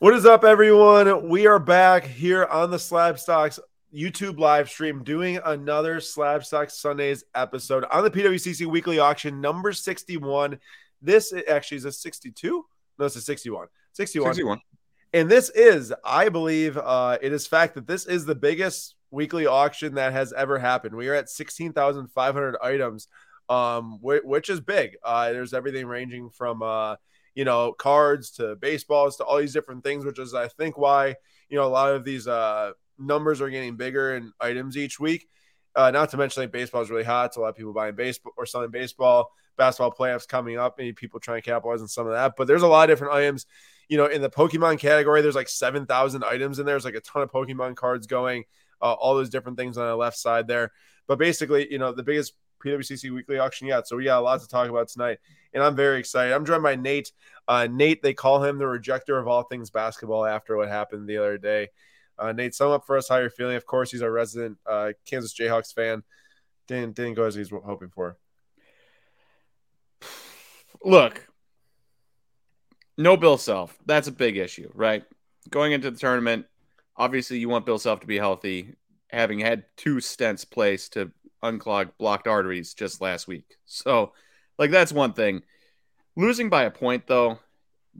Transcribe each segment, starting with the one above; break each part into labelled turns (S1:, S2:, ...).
S1: What is up, everyone? We are back here on the SlabStox YouTube live stream doing another SlabStox Sundays episode on the PWCC weekly auction number 61. This actually is a 62. No, it's a 61. 61.
S2: 61.
S1: And this is, I believe, uh, it is fact that this is the biggest weekly auction that has ever happened. We are at 16,500 items, um, wh- which is big. Uh, there's everything ranging from, uh, you know, cards to baseballs to all these different things, which is, I think, why, you know, a lot of these uh, numbers are getting bigger and items each week. Uh, not to mention, like, baseball is really hot. So a lot of people buying baseball or selling baseball. Basketball playoffs coming up. Maybe people trying to capitalize on some of that. But there's a lot of different items. You know, in the Pokemon category, there's like 7,000 items in there. There's like a ton of Pokemon cards going, uh, all those different things on the left side there. But basically, you know, the biggest PWCC weekly auction yet. So we got a lot to talk about tonight, and I'm very excited. I'm joined by Nate. Uh, Nate, they call him the rejecter of all things basketball after what happened the other day. Uh, Nate, sum up for us how you're feeling. Of course, he's our resident uh, Kansas Jayhawks fan. Didn't didn't go as he's hoping for.
S2: Look, no Bill Self. That's a big issue, right? Going into the tournament, obviously you want Bill Self to be healthy, having had two stents placed to unclog blocked arteries just last week. So, like that's one thing. Losing by a point, though,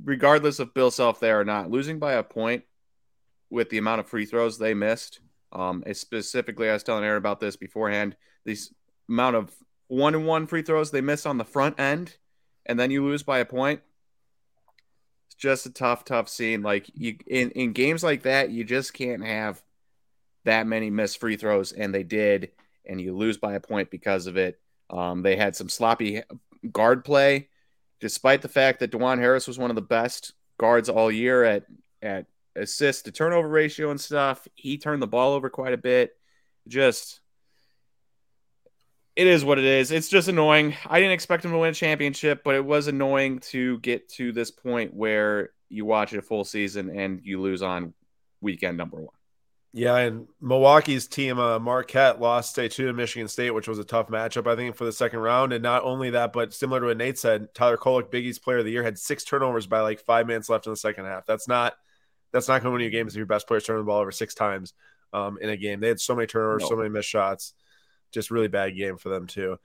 S2: regardless of Bill Self there or not, losing by a point with the amount of free throws they missed. Um, specifically, I was telling Aaron about this beforehand. This amount of one and one free throws they missed on the front end, and then you lose by a point. It's just a tough, tough scene. Like you in in games like that, you just can't have that many missed free throws, and they did, and you lose by a point because of it. Um, they had some sloppy guard play, despite the fact that Dajuan Harris was one of the best guards all year at at assist to turnover ratio and stuff. He turned the ball over quite a bit. Just it is what it is. It's just annoying. I didn't expect him to win a championship, but it was annoying to get to this point where you watch it a full season and you lose on weekend number one.
S1: Yeah, and Milwaukee's team, uh, Marquette, lost state two to Michigan State, which was a tough matchup, I think, for the second round. And not only that, but similar to what Nate said, Tyler Kolek, Biggie's Player of the Year, had six turnovers by like five minutes left in the second half. That's not that's not going to win you games if your best player's turning the ball over six times um, in a game. They had so many turnovers, no. so many missed shots, just really bad game for them too.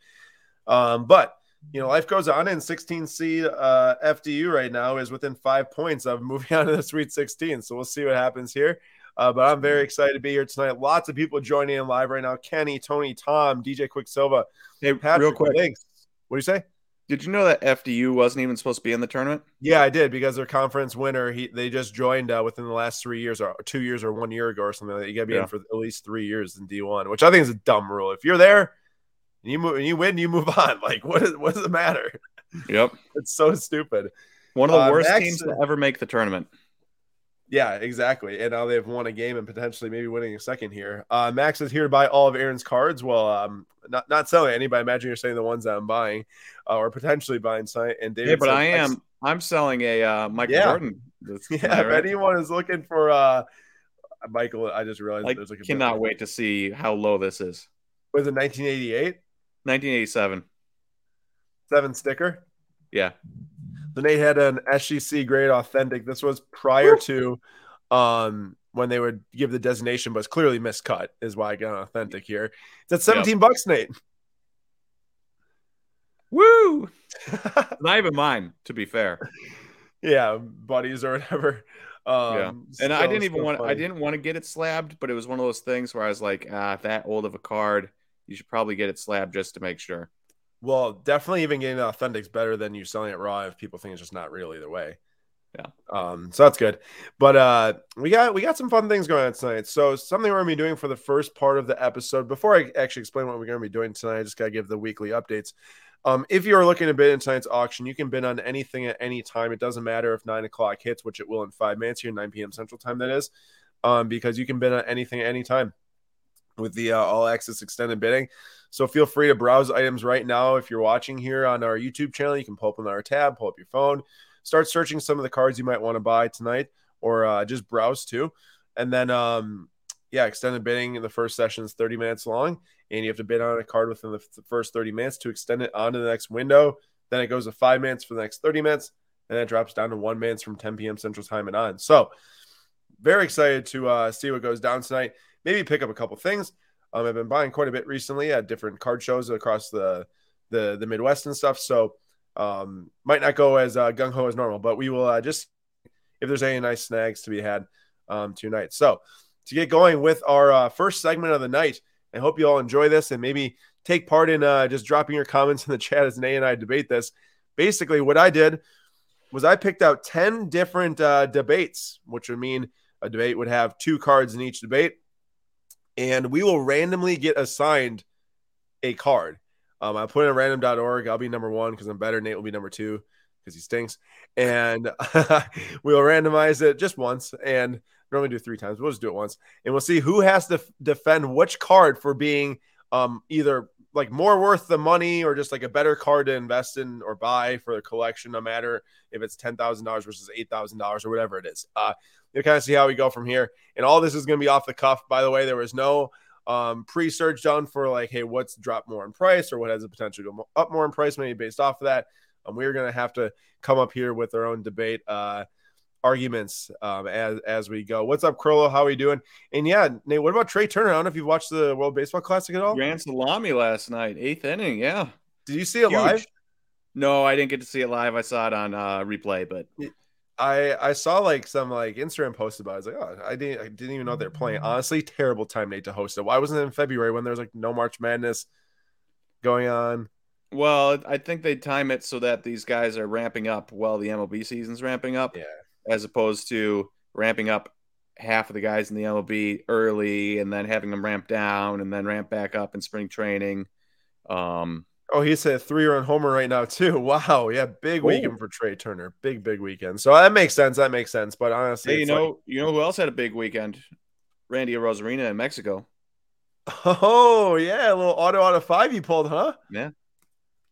S1: Um, but you know, life goes on. In 16 seed uh, FDU right now is within five points of moving on to the Sweet 16. So we'll see what happens here. Uh, but I'm very excited to be here tonight. Lots of people joining in live right now. Kenny, Tony, Tom, DJ Quicksilva.
S2: Hey, Patrick, real quick.
S1: Thanks. What do you say?
S2: Did you know that FDU wasn't even supposed to be in the tournament?
S1: Yeah, I did because their conference winner, he they just joined uh, within the last three years or two years or one year ago or something. Like you got to be yeah. in for at least three years in D one, which I think is a dumb rule. If you're there and you move and you win, you move on. Like what is what does it matter?
S2: Yep,
S1: it's so stupid.
S2: One of the uh, worst Max, teams to ever make the tournament.
S1: Yeah, exactly. And now they've won a game and potentially maybe winning a second here. Uh, Max is here to buy all of Aaron's cards. Well, um, not not selling any, but I imagine you're saying the ones that I'm buying uh, or potentially buying. And David,
S2: yeah, but I am. I'm selling a uh, Michael
S1: yeah.
S2: Jordan.
S1: yeah, if anyone is looking for uh, Michael, I just realized
S2: I there's like cannot wait to see how low this is.
S1: Was it 1988?
S2: 1987.
S1: Seven sticker.
S2: Yeah.
S1: The Nate had an SGC grade authentic. This was prior to um when they would give the designation, but it's clearly miscut, is why I got authentic here. It's at 17 yep. bucks, Nate.
S2: Woo! Not even mine, to be fair.
S1: Yeah, buddies or whatever. Um,
S2: yeah, and still, I didn't even want. Funny. I didn't want to get it slabbed, but it was one of those things where I was like, ah, that old of a card, you should probably get it slabbed just to make sure.
S1: Well, definitely even getting the authentic's better than you selling it raw if people think it's just not real either way.
S2: Yeah.
S1: Um, so that's good. But uh we got we got some fun things going on tonight. So something we're gonna be doing for the first part of the episode. Before I actually explain what we're gonna be doing tonight, I just gotta give the weekly updates. Um, if you're looking to bid in tonight's auction, you can bid on anything at any time. It doesn't matter if nine o'clock hits, which it will in five minutes here, 9 p.m. Central Time, that is, um, because you can bid on anything at any time with the uh, all access extended bidding. So feel free to browse items right now. If you're watching here on our YouTube channel, you can pull up on our tab, pull up your phone, start searching some of the cards you might want to buy tonight, or uh, just browse too. And then, um, yeah, extended bidding in the first session is 30 minutes long, and you have to bid on a card within the first 30 minutes to extend it on to the next window. Then it goes to five minutes for the next 30 minutes. and it drops down to one man's from 10 p.m. Central Time and on. So, very excited to uh, see what goes down tonight. Maybe pick up a couple things. Um, I've been buying quite a bit recently at different card shows across the the the Midwest and stuff. So, um, might not go as uh, gung ho as normal, but we will uh, just if there's any nice snags to be had um, tonight. So, to get going with our uh, first segment of the night, I hope you all enjoy this and maybe take part in uh, just dropping your comments in the chat as Nate and I debate this. Basically, what I did was I picked out 10 different uh, debates, which would mean a debate would have two cards in each debate. And we will randomly get assigned a card. Um, I put in random.org. I'll be number one because I'm better. Nate will be number two because he stinks. And we'll randomize it just once. And normally do three times. We'll just do it once. And we'll see who has to f- defend which card for being um, either like more worth the money or just like a better card to invest in or buy for the collection, no matter if it's ten thousand dollars versus eight thousand dollars or whatever it is. Uh, you kind of see how we go from here. And all this is going to be off the cuff. By the way, there was no um, pre-search done for like, hey, what's dropped more in price or what has the potential to go up more in price, maybe based off of that. Um, we're going to have to come up here with our own debate. Uh, arguments um, as as we go. What's up, Crollo? How are we doing? And yeah, Nate, what about Trea Turner? I don't know if you've watched the World Baseball Classic at all.
S2: Grand salami last night, eighth inning. Yeah.
S1: Did you see it Huge. live?
S2: No, I didn't get to see it live. I saw it on uh, replay, but
S1: I I saw like some like Instagram posts about. it. I was like, oh, I didn't I didn't even know they're playing. Honestly, terrible time Nate to host it. Why wasn't it in February when there's like no March Madness going on?
S2: Well, I think they time it so that these guys are ramping up while the MLB season's ramping up.
S1: Yeah
S2: as opposed to ramping up half of the guys in the MLB early and then having them ramp down and then ramp back up in spring training. Um,
S1: oh, he's a three run homer right now, too. Wow. Yeah. Big weekend for Trea Turner. Big, big weekend. So that makes sense. That makes sense. But honestly,
S2: hey, you know, like... you know who else had a big weekend? Randy Arozarena in Mexico.
S1: Oh, yeah. A little auto out of five you pulled, huh?
S2: Yeah.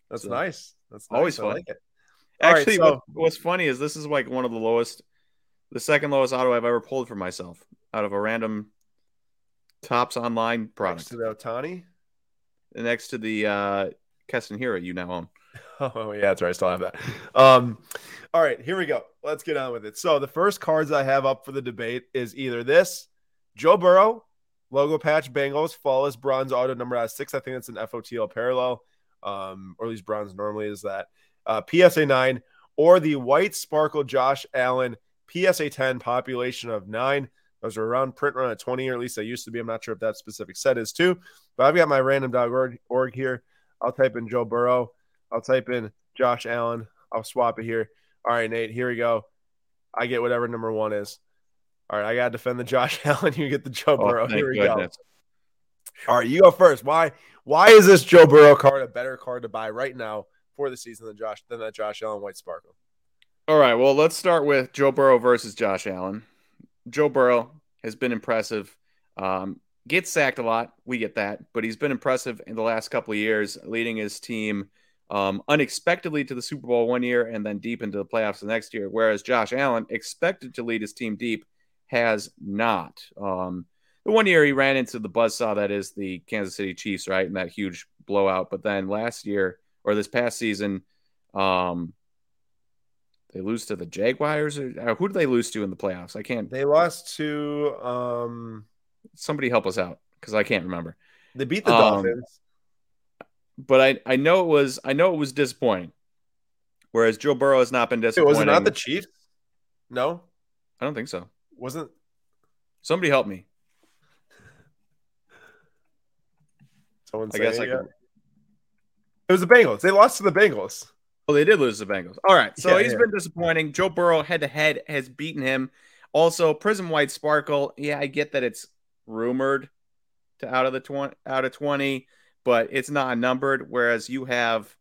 S1: That's so, nice. That's
S2: nice. always fun. Like Actually, right, so... what, what's funny is this is like one of the lowest, the second lowest auto I've ever pulled for myself out of a random Topps online product.
S1: Next to the Ohtani?
S2: Next to the uh, Keston Hiura you now own.
S1: Oh yeah, that's right. I still have that. Um, all right, here we go. Let's get on with it. So the first cards I have up for the debate is either this Joe Burrow logo patch Bengals flawless bronze auto number six. I think that's an FOTL parallel, um, or at least bronze normally is that uh, PSA 9, or the White Sparkle Josh Allen PSA 10 population of nine. Those are around print run at 20, or at least they used to be. I'm not sure if that specific set is too, but I've got my random.org org here. I'll type in Joe Burrow. I'll type in Josh Allen. I'll swap it here. All right, Nate, here we go. I get whatever number one is. All right, I got to defend the Josh Allen. You get the Joe oh, Burrow. Here we goodness. go. All right, you go first. Why? Why is this Joe Burrow card a better card to buy right now for the season than Josh than that Josh Allen White Sparkle.
S2: All right, well, let's start with Joe Burrow versus Josh Allen. Joe Burrow has been impressive. Um, gets sacked a lot, we get that, but he's been impressive in the last couple of years, leading his team um, unexpectedly to the Super Bowl one year and then deep into the playoffs the next year. Whereas Josh Allen, expected to lead his team deep, has not. Um, the one year he ran into the buzzsaw that is the Kansas City Chiefs, right, in that huge blowout. But then last year, or this past season, um, they lose to the Jaguars. Or, uh, who did they lose to in the playoffs? I can't.
S1: They lost to um,
S2: somebody. Help us out because I can't remember.
S1: They beat the um, Dolphins,
S2: but I I know it was I know it was disappointing. Whereas Joe Burrow has not been disappointing.
S1: was it not the Chiefs? No,
S2: I don't think so.
S1: Wasn't
S2: somebody help me?
S1: Someone I guess I could. It was the Bengals. They lost to the Bengals.
S2: Oh, they did lose the Bengals. All right. So yeah, he's yeah. been disappointing. Joe Burrow head to head has beaten him. Also, Prizm White Sparkle. Yeah, I get that it's rumored to out of the 20 out of 20, but it's not numbered. Whereas you have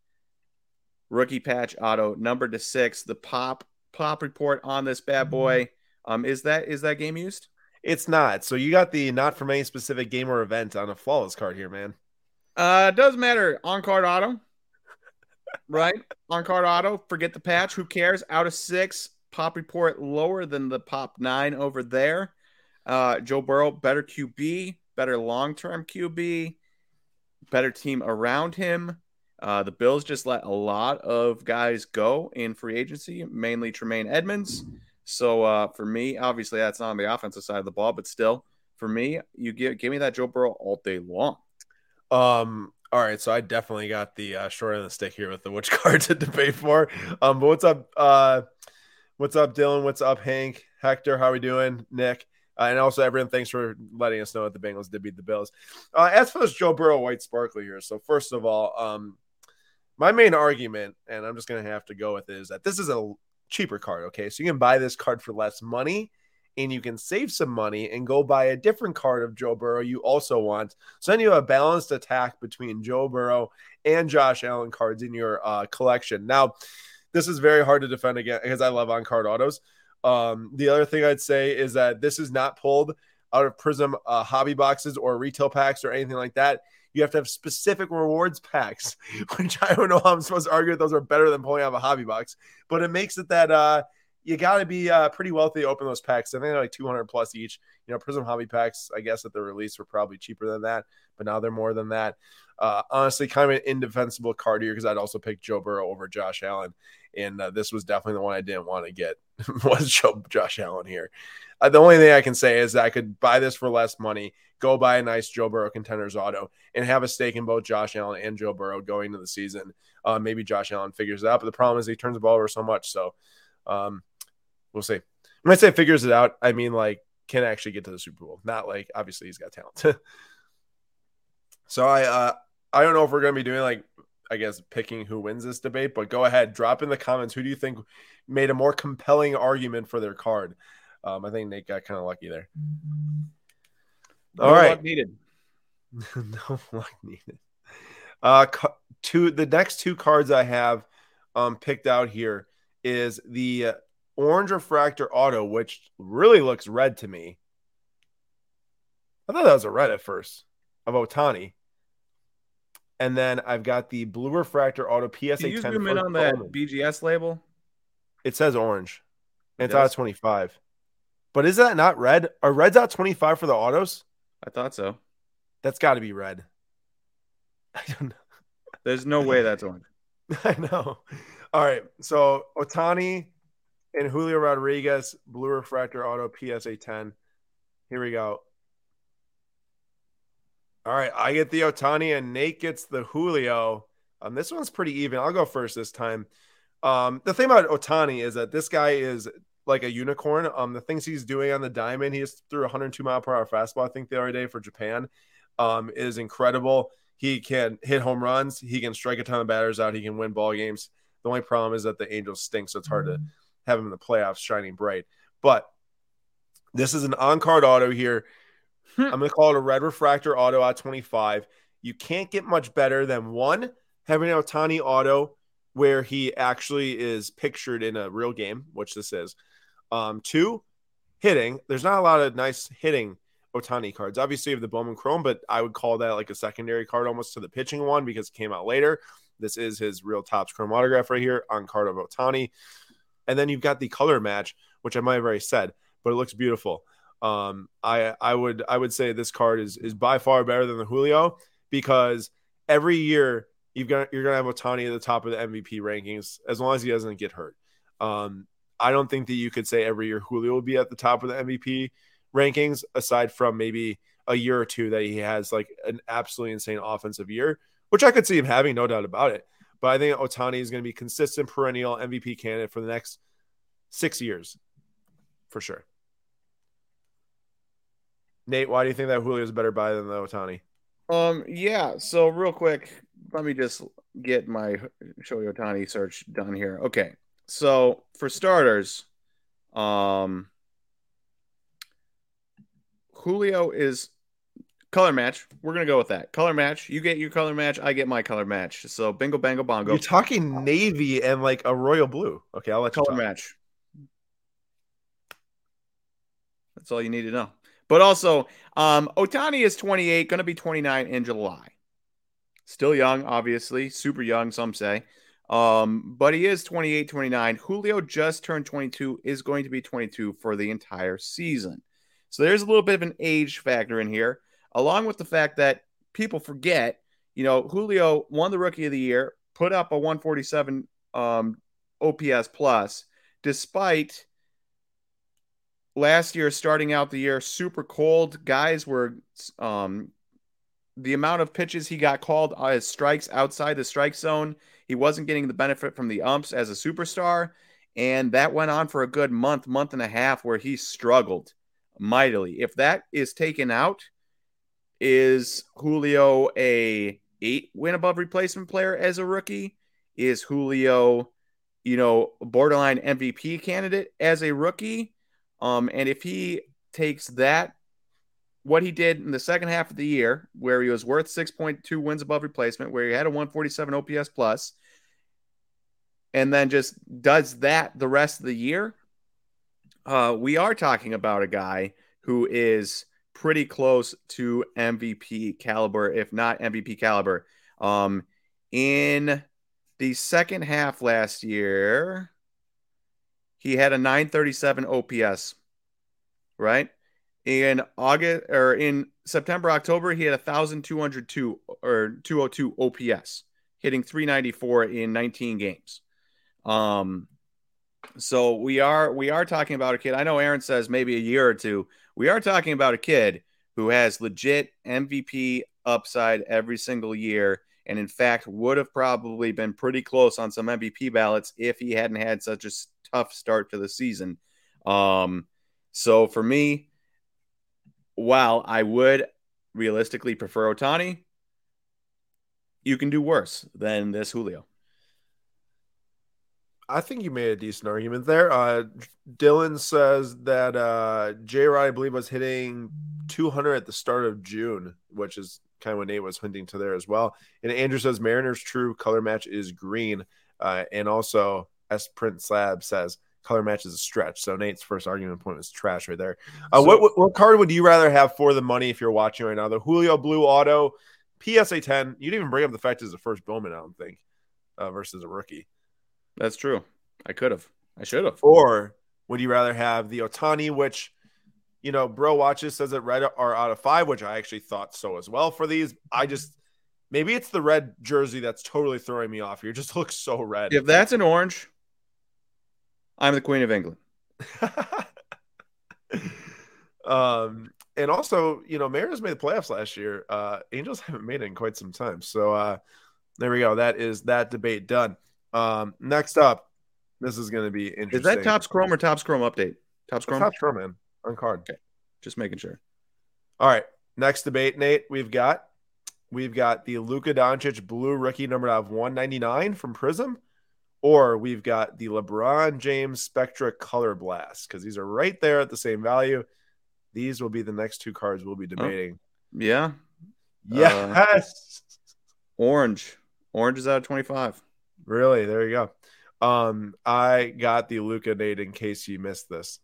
S2: rookie patch auto numbered to six. The pop pop report on this bad mm-hmm. boy. Um, is that is that game used?
S1: It's not. So you got the not from any specific game or event on a flawless card here, man.
S2: Uh, doesn't matter. On card auto, right? On card auto. Forget the patch. Who cares? Out of six. Pop report lower than the pop nine over there. Uh, Joe Burrow, better QB, better long term QB, better team around him. Uh, the Bills just let a lot of guys go in free agency, mainly Tremaine Edmunds. So uh, for me, obviously that's not on the offensive side of the ball, but still, for me, you give give me that Joe Burrow all day long.
S1: Um. All right, so I definitely got the uh, short end of the stick here with the which card to debate for. Um. But what's up? Uh, what's up, Dylan? What's up, Hank? Hector? How are we doing? Nick? Uh, and also, everyone, thanks for letting us know that the Bengals did beat the Bills. Uh, as for this Joe Burrow white sparkly here, so first of all, um, my main argument, and I'm just to have to go with it, is that this is a cheaper card. Okay, so you can buy this card for less money, and you can save some money and go buy a different card of Joe Burrow you also want. So then you have a balanced attack between Joe Burrow and Josh Allen cards in your uh, collection. Now, this is very hard to defend again because I love on card autos. Um, the other thing I'd say is that this is not pulled out of Prizm uh, hobby boxes or retail packs or anything like that. You have to have specific rewards packs, which I don't know how I'm supposed to argue that those are better than pulling out of a hobby box, but it makes it that uh, you got to be uh, pretty wealthy to open those packs. I think they're like 200 plus each. You know, Prizm hobby packs, I guess at the release were probably cheaper than that, but now they're more than that. Uh, honestly, kind of an indefensible card here because I'd also pick Joe Burrow over Josh Allen, and uh, this was definitely the one I didn't want to get was Joe, Josh Allen here. Uh, the only thing I can say is I could buy this for less money, go buy a nice Joe Burrow contenders auto, and have a stake in both Josh Allen and Joe Burrow going into the season. Uh, maybe Josh Allen figures it out, but the problem is he turns the ball over so much. So um, we'll see. When I say figures it out, I mean like can actually get to the Super Bowl, not like obviously he's got talent. so I uh, I don't know if we're gonna be doing like I guess picking who wins this debate, but go ahead, drop in the comments. Who do you think made a more compelling argument for their card? Um, I think Nate got kind of lucky there.
S2: No All right, needed.
S1: no luck needed. Uh, two the next two cards I have um picked out here is the orange refractor auto, which really looks red to me. I thought that was a red at first of Ohtani. And then I've got the blue refractor auto PSA
S2: you
S1: 10.
S2: Zoom in on that BGS label.
S1: It says orange. It it's out of 25. But is that not red? Are reds out 25 for the autos?
S2: I thought so.
S1: That's got to be red. I don't know.
S2: There's no way that's orange.
S1: I know. All right. So Ohtani and Julio Rodriguez, blue refractor auto PSA 10. Here we go. All right, I get the Ohtani and Nate gets the Julio. Um, this one's pretty even. I'll go first this time. Um, the thing about Ohtani is that this guy is like a unicorn. Um, the things he's doing on the diamond, he just threw 102 mile per hour fastball, I think, the other day for Japan. Um, is incredible. He can hit home runs. He can strike a ton of batters out. He can win ball games. The only problem is that the Angels stink, so it's hard to have him in the playoffs shining bright. But this is an on card auto here. Hmm. I'm going to call it a red refractor auto at 25. You can't get much better than one, having an Ohtani auto where he actually is pictured in a real game, which this is. Um, two, hitting. There's not a lot of nice hitting Ohtani cards. Obviously, you have the Bowman Chrome, but I would call that like a secondary card almost to the pitching one because it came out later. This is his real Topps Chrome autograph right here on card of Ohtani. And then you've got the color match, which I might have already said, but it looks beautiful. Um, I I would I would say this card is is by far better than the Julio because every year you've got you're gonna have Ohtani at the top of the MVP rankings as long as he doesn't get hurt. Um, I don't think that you could say every year Julio will be at the top of the MVP rankings, aside from maybe a year or two that he has like an absolutely insane offensive year, which I could see him having, no doubt about it. But I think Ohtani is going to be consistent, perennial MVP candidate for the next six years, for sure. Nate, why do you think that Julio is a better buy than the Ohtani?
S2: Um, yeah. So real quick, let me just get my Shohei Ohtani search done here. Okay. So for starters, um, Julio is color match. We're gonna go with that color match. You get your color match. I get my color match. So bingo, bango, bongo.
S1: You're talking navy and like a royal blue. Okay, I'll let
S2: color match. That's all you need to know. But also, um, Ohtani is 28, going to be 29 in July. Still young, obviously, super young, some say. Um, but he is 28, 29. Julio just turned 22, is going to be 22 for the entire season. So there's a little bit of an age factor in here, along with the fact that people forget you know, Julio won the rookie of the year, put up a 147 um, OPS plus, despite last year starting out the year super cold. Guys were um, the amount of pitches he got called as strikes outside the strike zone. He wasn't getting the benefit from the umps as a superstar. And that went on for a good month, month and a half where he struggled mightily. If that is taken out, is Julio a eight win above replacement player as a rookie? Is Julio, you know, borderline MVP candidate as a rookie? Um, and if he takes that, what he did in the second half of the year, where he was worth 6.2 wins above replacement, where he had a 147 OPS plus, and then just does that the rest of the year, uh, we are talking about a guy who is pretty close to MVP caliber, if not MVP caliber. Um, in the second half last year, he had a 937 OPS, right? In August or in September, October, he had 1,202 or 202 OPS, hitting 394 in 19 games. Um, so we are we are talking about a kid. I know Aaron says maybe a year or two. We are talking about a kid who has legit MVP upside every single year and in fact would have probably been pretty close on some MVP ballots if he hadn't had such a tough start to the season. Um, so for me, while I would realistically prefer Ohtani, you can do worse than this Julio.
S1: I think you made a decent argument there. Uh, Dylan says that uh, J Rod, I believe, was hitting 200 at the start of June, which is kind of what Nate was hinting to there as well. And Andrew says Mariners' true color match is green. Uh, and also, S Print Slab says color match is a stretch. So Nate's first argument point was trash right there. Uh, so, what, what, card would you rather have for the money if you're watching right now? The Julio Blue Auto, PSA 10. You didn't even bring up the fact it's the first Bowman, I don't think, uh, versus a rookie.
S2: That's true. I could have. I should have.
S1: Or would you rather have the Ohtani, which you know, Bro Watches says that red are out of five, which I actually thought so as well for these. I just maybe it's the red jersey that's totally throwing me off here. Just looks so red.
S2: If that's an orange, I'm the Queen of England.
S1: um, and also, you know, Mariners made the playoffs last year. Uh, Angels haven't made it in quite some time. So uh, there we go. That is that debate done. Um, next up, this is going to be interesting.
S2: Is that Topps Chrome or Topps Chrome update? Topps Chrome.
S1: Topps Chrome, man on card.
S2: Okay. Just making sure.
S1: All right. Next debate, Nate. We've got we've got the Luka Doncic blue rookie number of 199 from Prizm, or we've got the LeBron James Spectra Color Blast because these are right there at the same value. These will be the next two cards we'll be oh, debating.
S2: Oh, yeah.
S1: Yes.
S2: Uh, orange. Orange is out of 25.
S1: Really? There you go. Um, I got the Luka Nate in case you missed this.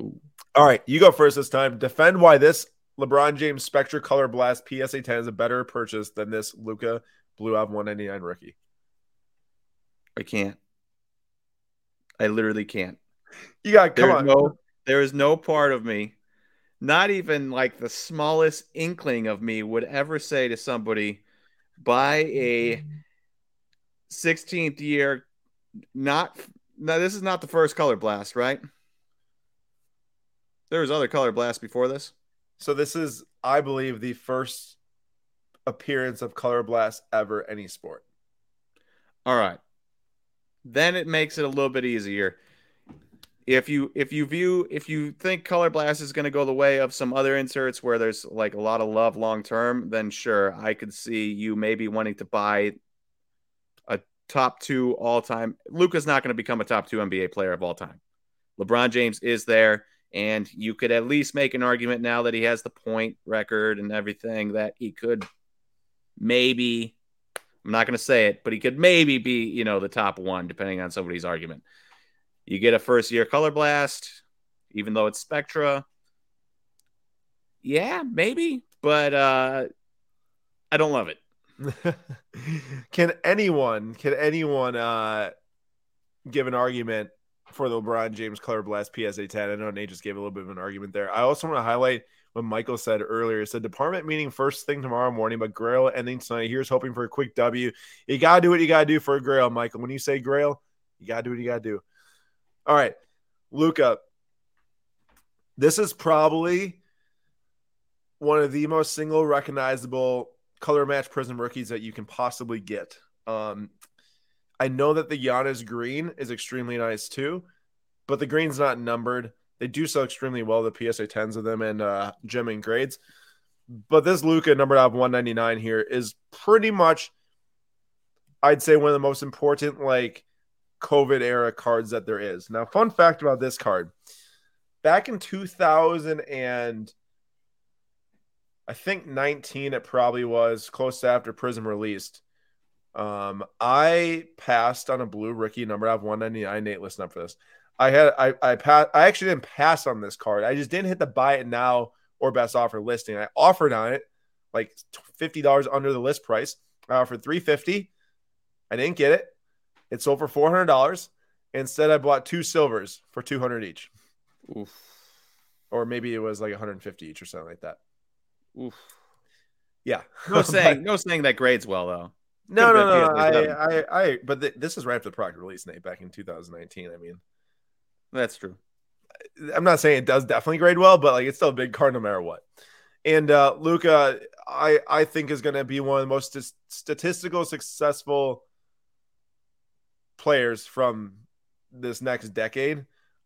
S1: Ooh. All right, you go first this time. Defend why this LeBron James Spectra Color Blast PSA 10 is a better purchase than this Luka Blue Av 199 rookie.
S2: I can't. I literally can't.
S1: You got come
S2: There's
S1: on.
S2: No, there is no part of me, not even like the smallest inkling of me, would ever say to somebody, buy a 16th year, not now. This is not the first color blast, right? There was other color blast before this.
S1: So this is, I believe, the first appearance of color blast ever any sport.
S2: All right. Then it makes it a little bit easier. If you if you view if you think color blast is going to go the way of some other inserts where there's like a lot of love long term, then sure, I could see you maybe wanting to buy top 2 all time. Luka's not going to become a top 2 NBA player of all time. LeBron James is there and you could at least make an argument now that he has the point record and everything that he could maybe, I'm not going to say it, but he could maybe be, you know, the top one, depending on somebody's argument. You get a first year color blast, even though it's Spectra. Yeah, maybe, but uh, I don't love it.
S1: can anyone, can anyone uh, give an argument for the LeBron James Color Blast PSA 10. I know Nate just gave a little bit of an argument there. I also want to highlight what Michael said earlier. Said department meeting first thing tomorrow morning, but Grail ending tonight. Here's hoping for a quick W. You gotta do what you gotta do for a Grail, Michael. When you say Grail, you gotta do what you gotta do. All right, Luka. This is probably one of the most single recognizable color match Prizm rookies that you can possibly get. Um, I know that the Giannis green is extremely nice too, but the green's not numbered. They do sell extremely well, the PSA 10s of them and uh, gem and grades. But this Luka numbered out 199 here is pretty much, I'd say, one of the most important like COVID era cards that there is. Now, fun fact about this card back in 2000 and I think 19, it probably was close after Prism released. Um, I passed on a blue rookie number I have 199. Nate, listen up for this. I had I I passed I actually didn't pass on this card. I just didn't hit the buy it now or best offer listing. I offered on it like fifty dollars under the list price. I offered three fifty. I didn't get it. It sold for four hundred dollars. Instead, I bought two silvers for two hundred each. Oof. Or maybe it was like one hundred fifty each or something like that. Oof. Yeah.
S2: No saying no saying that grades well though.
S1: No, no, no. I, I, I, but th- this is right after the product release, Nate, back in 2019. I mean,
S2: that's true.
S1: I'm not saying it does definitely grade well, but like it's still a big card no matter what. And uh, Luka, I I think is going to be one of the most st- statistical successful players from this next decade.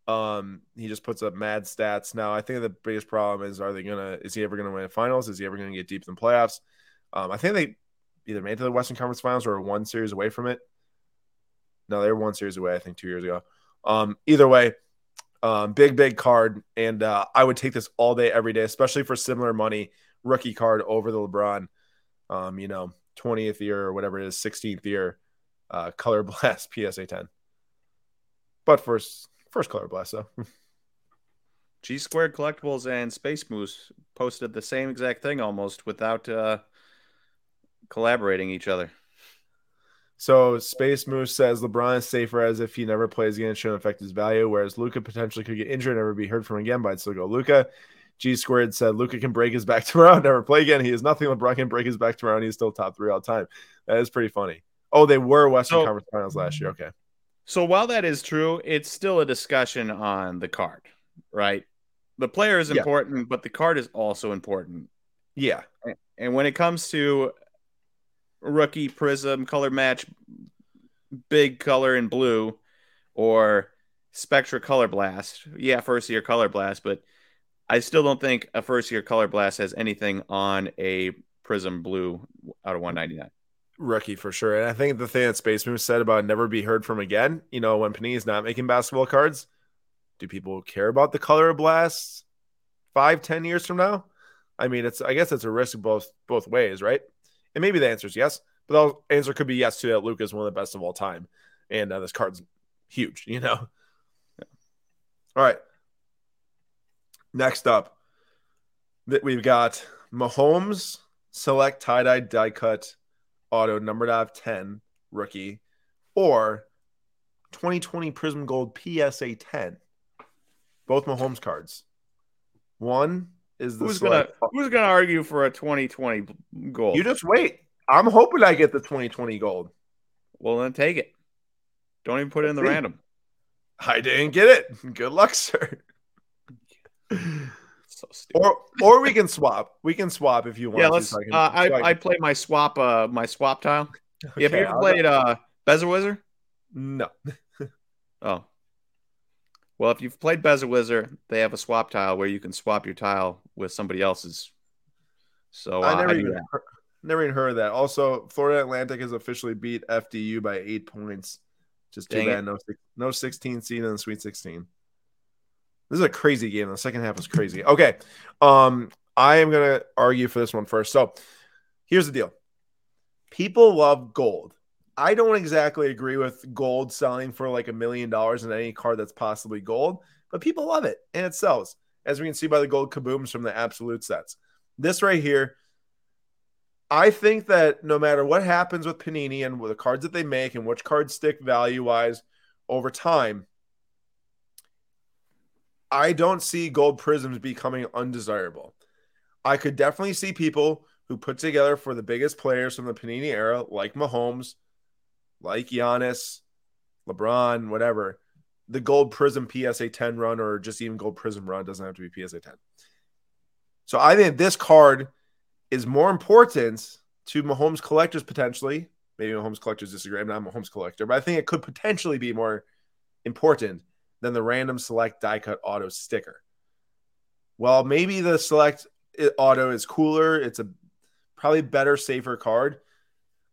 S1: Um, he just puts up mad stats. Now, I think the biggest problem is: are they gonna? Is he ever gonna win finals? Is he ever gonna get deep in the playoffs? Um, I think they either made to the Western Conference Finals or one series away from it. No, they were one series away. I think two years ago. Um, either way, um, big big card, and uh, I would take this all day, every day, especially for similar money. Rookie card over the LeBron. Um, you know, twentieth year or whatever it is, sixteenth year, uh, color blast PSA ten. But first, first color blast though.
S2: G Squared Collectibles and Space Moose posted the same exact thing almost without uh, collaborating each other.
S1: So Space Moose says LeBron is safer as if he never plays again, shouldn't affect his value, whereas Luka potentially could get injured and never be heard from again, but I'd still go Luka. G squared said Luka can break his back tomorrow, never play again. He is nothing. LeBron can break his back tomorrow, and he's still top three all the time. That is pretty funny. Oh, they were Western so, Conference Finals last year. Okay.
S2: So while that is true, it's still a discussion on the card, right? The player is important, yeah. but the card is also important.
S1: Yeah.
S2: And when it comes to rookie prizm color match big color in blue or spectra color blast yeah first year color blast but i still don't think a first year color blast has anything on a prizm blue out of 199
S1: rookie for sure and i think the thing that space moose said about never be heard from again you know when panini is not making basketball cards do people care about the color of blasts five ten years from now i mean it's i guess it's a risk both both ways right and maybe the answer is yes, but the answer could be yes to that. Luka is one of the best of all time, and uh, this card's huge. You know. Yeah. All right. Next up, that we've got Mahomes select tie dye die cut auto numbered out of ten rookie, or 2020 Prizm Gold PSA 10. Both Mahomes cards. One is the
S2: who's gonna who's gonna argue for a 2020 gold?
S1: You just wait. I'm hoping I get the 2020 gold.
S2: Well, then take it. Don't even put it in the random.
S1: I didn't get it. Good luck, sir. so stupid. Or or we can swap. We can swap if you want.
S2: Yeah, let's. To, so I, can, uh, I, so I. I, play my swap. Uh, my swap tile. Okay, have you ever played uh Bezier
S1: No.
S2: oh, well, if you've played Bezier, they have a swap tile where you can swap your tile with somebody else's. So uh, I never I
S1: even heard, never even heard of that. Also, Florida Atlantic has officially beat FDU by eight points. Just too Dang bad. It. No, no 16 seed in the Sweet 16. This is a crazy game. The second half was crazy. Okay, um, I am gonna argue for this one first. So, here's the deal: people love gold. I don't exactly agree with gold selling for like a million dollars in any card that's possibly gold, but people love it and it sells, as we can see by the gold kabooms from the absolute sets. This right here, I think that no matter what happens with Panini and with the cards that they make and which cards stick value wise over time, I don't see gold prizms becoming undesirable. I could definitely see people who put together for the biggest players from the Panini era, like Mahomes, like Giannis, LeBron, whatever, the gold prizm PSA 10 run or just even gold prizm run doesn't have to be PSA 10. So I think this card is more important to Mahomes collectors potentially. Maybe Mahomes collectors disagree. I'm not a Mahomes collector, but I think it could potentially be more important than the random select die cut auto sticker. Well, maybe the select auto is cooler. It's a probably better, safer card.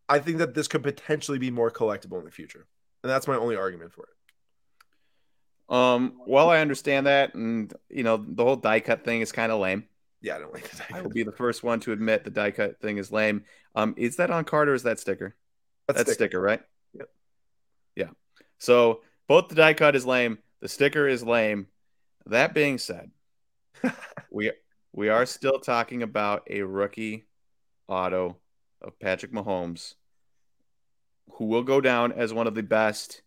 S1: I think that this could potentially be more collectible in the future. And that's my only argument for it.
S2: Um, well, I understand that, and you know, the whole die cut thing is kind of lame.
S1: Yeah, I don't like the die
S2: I will be the first one to admit the die cut thing is lame. Um, is that on card or is that sticker? That's, That's sticker. sticker, right?
S1: Yep.
S2: Yeah. So both the die cut is lame, the sticker is lame. That being said, we we are still talking about a rookie auto of Patrick Mahomes, who will go down as one of the best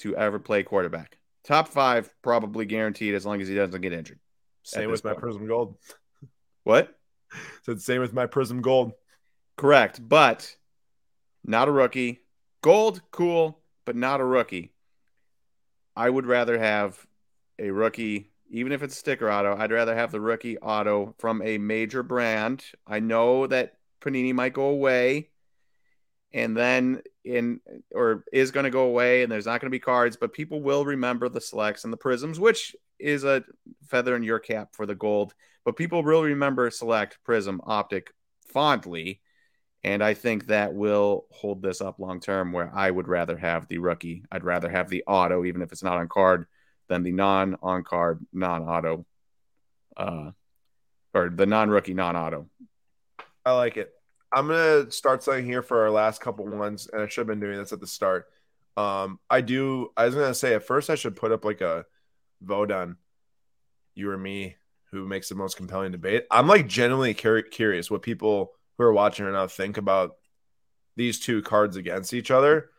S2: to ever play quarterback. Top five, probably guaranteed, as long as he doesn't get injured.
S1: Same with my Prizm Gold.
S2: What?
S1: So same with my Prizm Gold.
S2: Correct, but not a rookie. Gold, cool, but not a rookie. I would rather have a rookie, even if it's sticker auto. I'd rather have the rookie auto from a major brand. I know that Panini might go away, and then in or is going to go away, and there's not going to be cards, but people will remember the selects and the prizms, which is a feather in your cap for the gold. But people will remember select, prizm, optic fondly and I think that will hold this up long term where I would rather have the rookie. I'd rather have the auto, even if it's not on card, than the non on card, non auto, uh, or the non rookie, non auto.
S1: I like it. I'm going to start something here for our last couple ones. And I should have been doing this at the start. Um, I do. I was going to say at first I should put up like a vote on you or me who makes the most compelling debate. I'm like genuinely curious what people who are watching right now think about these two cards against each other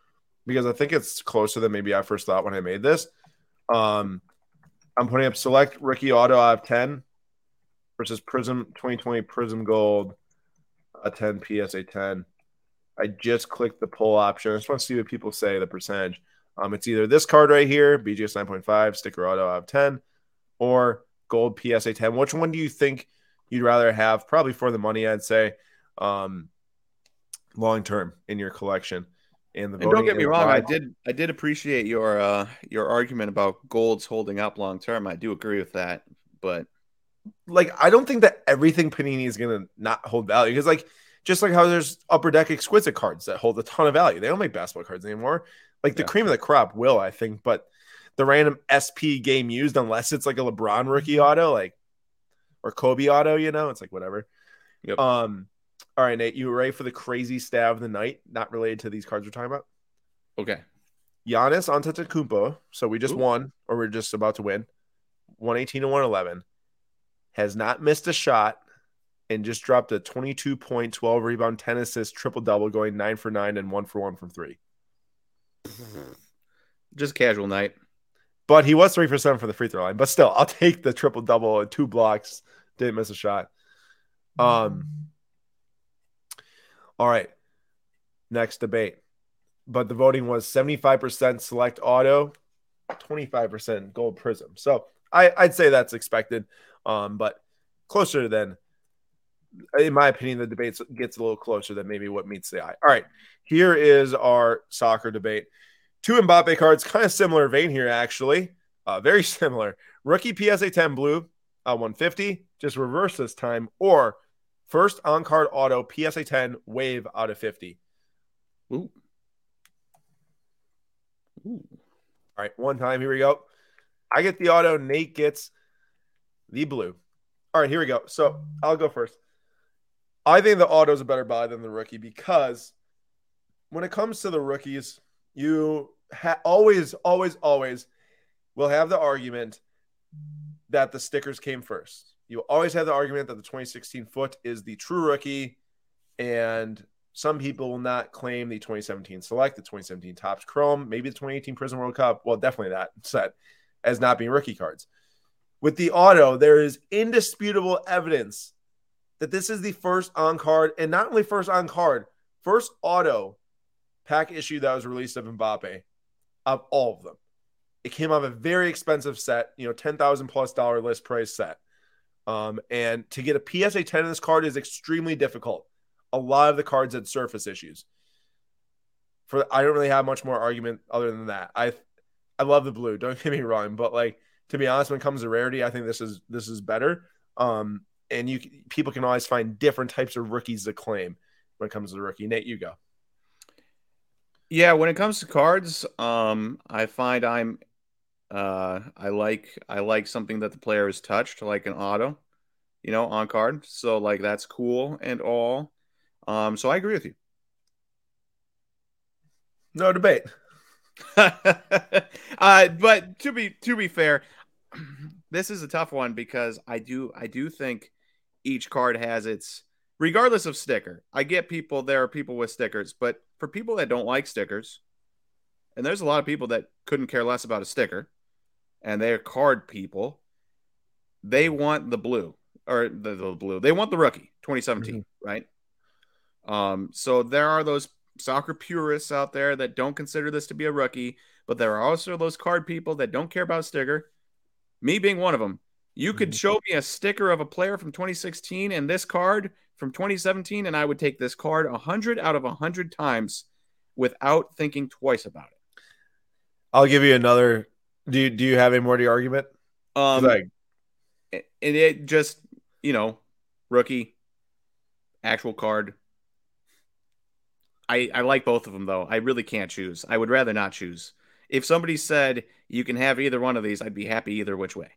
S1: because I think it's closer than maybe I first thought when I made this. Um, I'm putting up select Ricky Auto out of 10 versus Prizm 2020 Prizm Gold a 10 PSA 10. I just clicked the pull option. I just want to see what people say the percentage. Um, it's either this card right here, BGS 9.5, sticker auto out of 10, or gold PSA 10. Which one do you think you'd rather have? Probably for the money, I'd say um, long term in your collection. And, the
S2: and don't get me wrong, I did I did appreciate your uh, your argument about golds holding up long term. I do agree with that, but
S1: like I don't think that everything Panini is gonna not hold value because like just like how there's upper deck exquisite cards that hold a ton of value. They don't make basketball cards anymore. Like the yeah. cream of the crop will, I think, but the random SP game used, unless it's like a LeBron rookie auto, like or Kobe auto, you know, it's like whatever. Yep. Um, all right, Nate, you ready for the crazy stab of the night? Not related to these cards we're talking about.
S2: Okay.
S1: Giannis Antetokounmpo. So we just Ooh. won, or we're just about to win. 118 and 111. Has not missed a shot and just dropped a 22 point, 12 rebound, 10 assists, triple double, going nine for nine and one for one from three.
S2: Just casual night.
S1: But he was three for seven for the free throw line. But still, I'll take the triple double and two blocks. Didn't miss a shot. Um, all right. Next debate. But the voting was 75% select auto, 25% gold prizm. So I, I'd say that's expected. Um, but closer than in my opinion, the debate gets a little closer than maybe what meets the eye. All right, here is our soccer debate. Two Mbappe cards, kind of similar vein here, actually. Uh, very similar. Rookie PSA 10 blue, uh, 150, just reverse this time, or First on card auto PSA 10 wave out of 50. Ooh. Ooh. All right, one time. Here we go. I get the auto. Nate gets the blue. All right, here we go. So I'll go first. I think the auto is a better buy than the rookie because when it comes to the rookies, you ha- always, always, always will have the argument that the stickers came first you always have the argument that the 2016 foot is the true rookie, and some people will not claim the 2017 select, the 2017 Topps Chrome, maybe the 2018 Prizm World Cup. Well, definitely that set as not being rookie cards. With the auto, there is indisputable evidence that this is the first on card, and not only first on card, first auto pack issue that was released of Mbappe of all of them. It came off a very expensive set, you know, ten thousand plus dollar list price set. Um, and to get a PSA 10 in this card is extremely difficult. A lot of the cards had surface issues. For I don't really have much more argument other than that. I I love the blue. Don't get me wrong, but like to be honest, when it comes to rarity, I think this is this is better. Um, and you people can always find different types of rookies to claim when it comes to the rookie. Nate, you go.
S2: Yeah, when it comes to cards, um, I find I'm uh, I like I like something that the player has touched, like an auto, you know, on card. So like that's cool and all. Um, so I agree with you.
S1: No debate.
S2: uh, but to be to be fair, this is a tough one because I do I do think each card has its regardless of sticker. I get people there are people with stickers, but for people that don't like stickers, and there's a lot of people that couldn't care less about a sticker, and they're card people, they want the blue or the, the blue. They want the rookie 2017, mm-hmm. right? Um, so there are those soccer purists out there that don't consider this to be a rookie, but there are also those card people that don't care about sticker. Me being one of them. You could mm-hmm. show me a sticker of a player from 2016 and this card from 2017, and I would take this card 100 out of 100 times without thinking twice about it.
S1: I'll give you another. Do you, do you have any more to your argument?
S2: Um, like, and it just, you know, rookie, actual card, I, I like both of them though. I really can't choose. I would rather not choose. If somebody said you can have either one of these, I'd be happy either which way.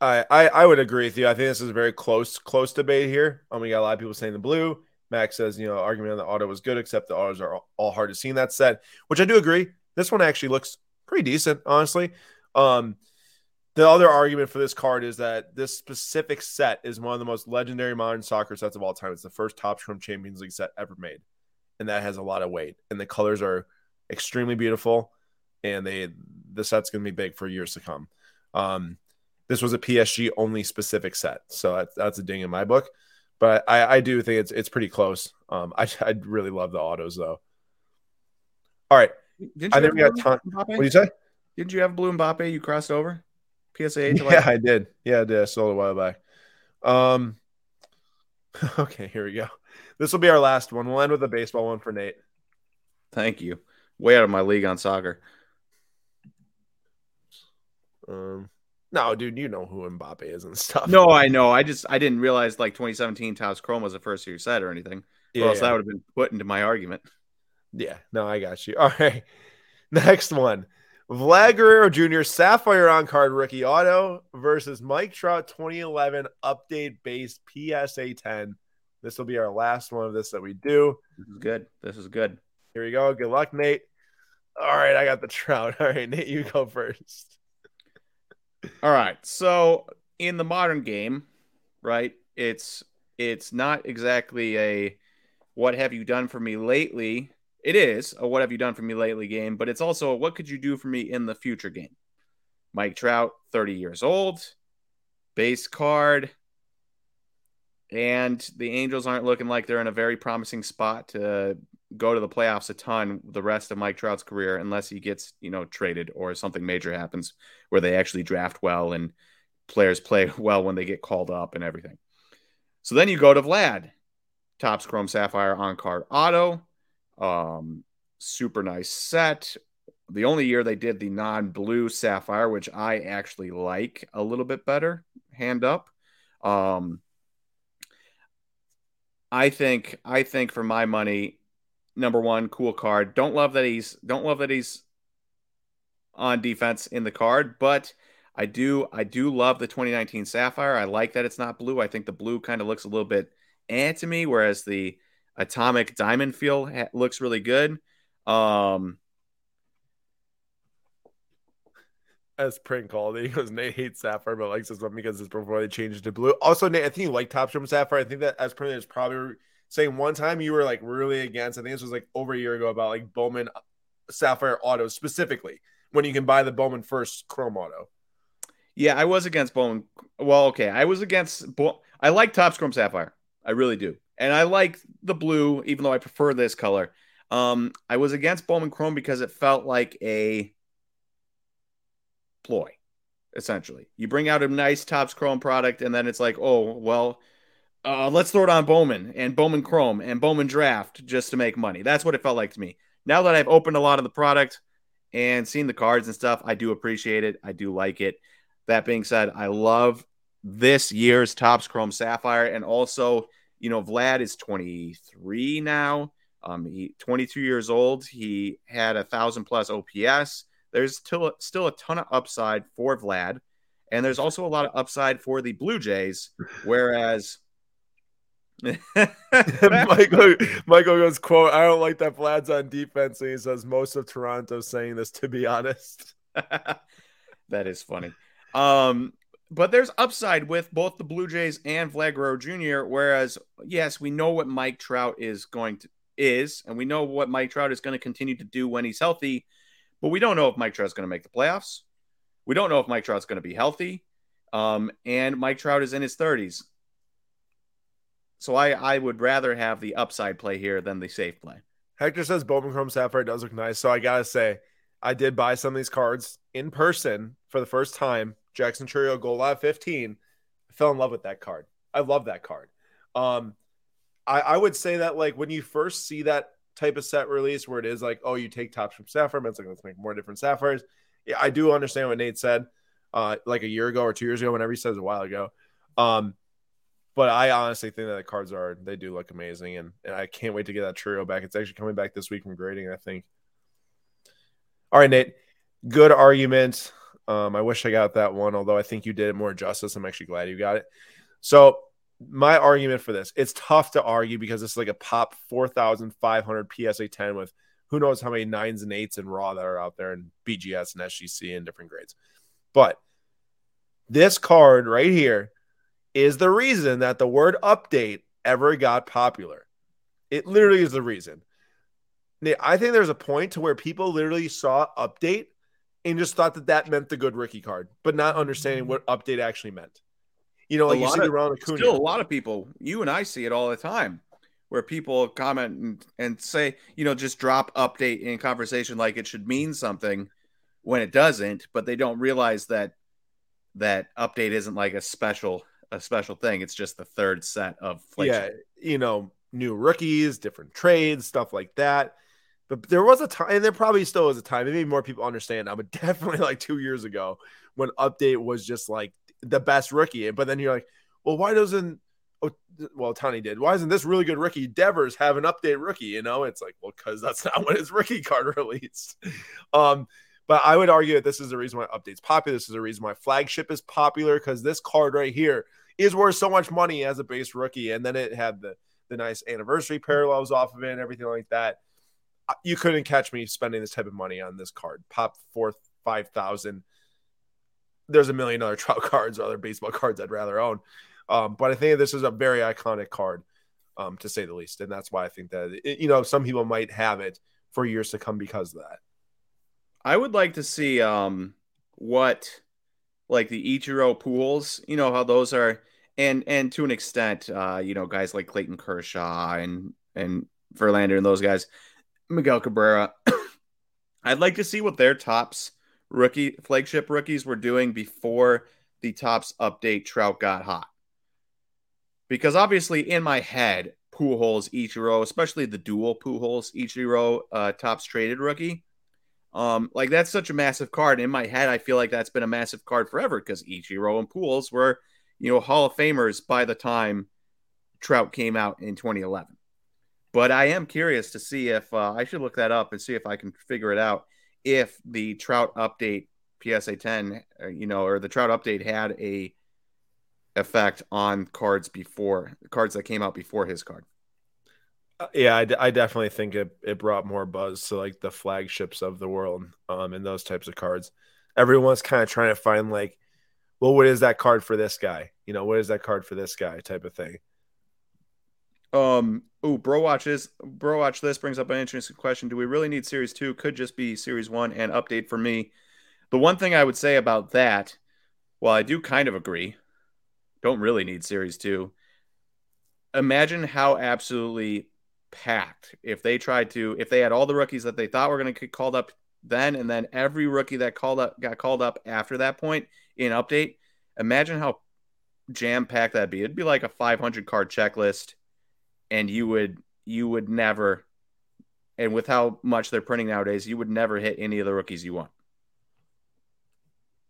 S1: I, I, I would agree with you. I think this is a very close close debate here. Um, we got a lot of people saying the blue. Max says, you know, argument on the auto was good, except the autos are all, all hard to see in that set, which I do agree. This one actually looks pretty decent, honestly. Um, the other argument for this card is that this specific set is one of the most legendary modern soccer sets of all time. It's the first Topps Chrome Champions League set ever made and that has a lot of weight. And the colors are extremely beautiful, and they the set's going to be big for years to come. Um, this was a PSG only specific set, so that's, that's a ding in my book. But I, I do think it's it's pretty close. Um, I I really love the autos though. All right, I think we got time. What do you say?
S2: Didn't you have blue Mbappe? You crossed over PSA.
S1: yeah, like- I did. Yeah, I did. I sold a while back. Um. Okay, here we go. This will be our last one. We'll end with a baseball one for Nate.
S2: Thank you. Way out of my league on soccer.
S1: Um, no, dude, you know who Mbappe is and stuff.
S2: No, I know. I just I didn't realize like 2017 Topps Chrome was the first year set or anything. Yeah, or else yeah. that would have been put into my argument.
S1: Yeah, no, I got you. All right, next one. Vlad Guerrero Jr. Sapphire on card rookie auto versus Mike Trout 2011 update base PSA 10 this will be our last one of this that we do.
S2: This is good. This is good.
S1: Here we go. Good luck, Nate. All right, I got the trout. All right, Nate, you go first.
S2: All right. So in the modern game, right, it's it's not exactly a what have you done for me lately? It is a what have you done for me lately game, but it's also a, what could you do for me in the future game? Mike Trout, 30 years old, base card, and the Angels aren't looking like they're in a very promising spot to go to the playoffs a ton the rest of Mike Trout's career unless he gets, you know, traded or something major happens where they actually draft well and players play well when they get called up and everything. So then you go to Vlad, Topps Chrome Sapphire on card auto. Um, super nice set. The only year they did the non blue Sapphire, which I actually like a little bit better, hand up. Um, I think I think for my money, number one, cool card. Don't love that he's don't love that he's on defense in the card, but I do I do love the 2019 Sapphire. I like that it's not blue. I think the blue kind of looks a little bit eh to me, whereas the Atomic Diamond feel ha- looks really good. Um,
S1: as prank called it. He goes, Nate hates Sapphire, but likes this one because it's before they changed it to blue. Also, Nate, I think you like Topps Chrome Sapphire. I think that as Prince is probably saying one time you were like really against. I think this was like over a year ago about like Bowman Sapphire autos specifically when you can buy the Bowman first Chrome auto.
S2: Yeah, I was against Bowman. Well, okay, I was against. Bo- I like Topps Chrome Sapphire. I really do, and I like the blue, even though I prefer this color. Um, I was against Bowman Chrome because it felt like a ploy, essentially. You bring out a nice Topps Chrome product, and then it's like, oh well, uh, let's throw it on Bowman and Bowman Chrome and Bowman Draft just to make money. That's what it felt like to me. Now that I've opened a lot of the product and seen the cards and stuff, I do appreciate it. I do like it. That being said, I love this year's Topps Chrome Sapphire, and also, you know, Vlad is 23 now. Um, he 22 years old. He had a thousand plus OPS. There's still still a ton of upside for Vlad, and there's also a lot of upside for the Blue Jays. Whereas
S1: Michael Michael goes quote I don't like that Vlad's on defense and he says most of Toronto saying this to be honest.
S2: that is funny. Um but there's upside with both the Blue Jays and Vlad Guerrero Jr. Whereas yes, we know what Mike Trout is going to is, and we know what Mike Trout is going to continue to do when he's healthy, but we don't know if Mike Trout is going to make the playoffs. We don't know if Mike Trout's going to be healthy. Um, and Mike Trout is in his 30s. So I, I would rather have the upside play here than the safe play.
S1: Hector says Bowman Chrome Sapphire does look nice. So I gotta say, I did buy some of these cards in person for the first time. Jackson Chourio Gold Live 15. I fell in love with that card. I love that card. Um, I, I would say that like when you first see that type of set release where it is like, oh, you take tops from Sapphire, it's like let's make more different Sapphires. Yeah, I do understand what Nate said, uh, like a year ago or two years ago, whenever he says a while ago. Um, but I honestly think that the cards are they do look amazing, and, and I can't wait to get that trio back. It's actually coming back this week from grading, I think. All right, Nate, good argument. Um, I wish I got that one, although I think you did it more justice. I'm actually glad you got it. So my argument for this, it's tough to argue because it's like a pop 4,500 PSA 10 with who knows how many nines and eights and raw that are out there and BGS and SGC and different grades. But this card right here is the reason that the word update ever got popular. It literally is the reason. I think there's a point to where people literally saw update and just thought that that meant the good rookie card, but not understanding what update actually meant. You know, like a you see
S2: of, around Acuna. Still, a lot of people, you and I see it all the time, where people comment and, and say, you know, just drop update in conversation like it should mean something when it doesn't, but they don't realize that that update isn't like a special a special thing. It's just the third set of
S1: yeah, you know, new rookies, different trades, stuff like that. But there was a time, and there probably still is a time. Maybe more people understand now, but definitely like two years ago when update was just like the best rookie. But then you're like, well, why doesn't oh, well, Tony did. Why isn't this really good rookie Devers have an update rookie? You know, it's like, well, because that's not when his rookie card released. Um, but I would argue that this is the reason why update's popular. This is the reason why flagship is popular because this card right here is worth so much money as a base rookie. And then it had the the nice anniversary parallels off of it and everything like that. You couldn't catch me spending this type of money on this card. Pop four five thousand. There's a million other trout cards or other baseball cards I'd rather own. Um, but I think this is a very iconic card, um, to say the least, and that's why I think that it, you know some people might have it for years to come because of that.
S2: I would like to see um, what like the Ichiro Pujols, you know how those are, and and to an extent, uh, you know guys like Clayton Kershaw and and Verlander and those guys, Miguel Cabrera. I'd like to see what their Topps rookie flagship rookies were doing before the Topps update Trout got hot. Because obviously in my head, Pujols, Ichiro, especially the dual Pujols, Ichiro, uh, Topps traded rookie, um, like that's such a massive card. In my head, I feel like that's been a massive card forever because Ichiro and Pujols were, you know, Hall of Famers by the time Trout came out in 2011. But I am curious to see if uh, I should look that up and see if I can figure it out. If the Trout update PSA 10, uh, you know, or the Trout update had a effect on cards before cards that came out before his card.
S1: Uh, yeah, I, I definitely think it, it brought more buzz to like the flagships of the world um and those types of cards. Everyone's kind of trying to find like, well, what is that card for this guy? You know, what is that card for this guy type of thing.
S2: Um, oh, bro, watch this. Bro, watch this brings up an interesting question. Do we really need series two? Could just be series one and update for me. The one thing I would say about that Well, I do kind of agree. Don't really need series two. Imagine how absolutely packed if they tried to if they had all the rookies that they thought were going to get called up then and then every rookie that called up got called up after that point in update. Imagine how jam packed that'd be. It'd be like a 500 card checklist, and you would you would never, and with how much they're printing nowadays, you would never hit any of the rookies you want.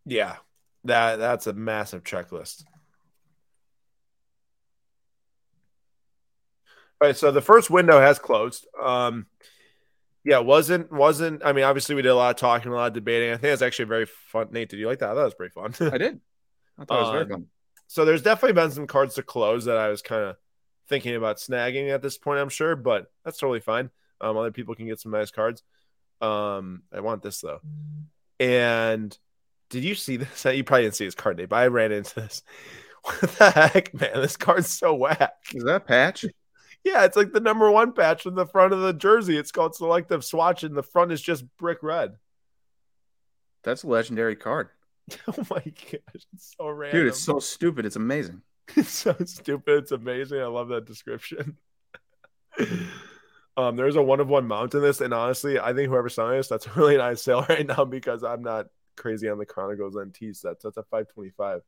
S1: Yeah, that that's a massive checklist. All right, so the first window has closed. Um, yeah, wasn't wasn't. I mean, obviously we did a lot of talking, a lot of debating. I think it's actually very fun. Nate, did you like that? I thought it was pretty fun.
S2: I did. I thought it was very
S1: Um,
S2: fun.
S1: so there's definitely been some cards to close that I was kind of thinking about snagging at this point. I'm sure, but that's totally fine. Um, other people can get some nice cards. Um, I want this though. And did you see this? You probably didn't see his card name, but I ran into this. What the heck, man? This card's so whack.
S2: Is that patch?
S1: Yeah, it's like the number one patch in the front of the jersey. It's called Selective Swatch, and the front is just brick red.
S2: That's a legendary card.
S1: Oh my gosh, it's so random.
S2: Dude, it's so stupid. It's amazing.
S1: It's so stupid. It's amazing. I love that description. um, there's a one of one mount in this, and honestly, I think whoever's selling this, that's a really nice sale right now because I'm not crazy on the Chronicles NT sets. That's a 525.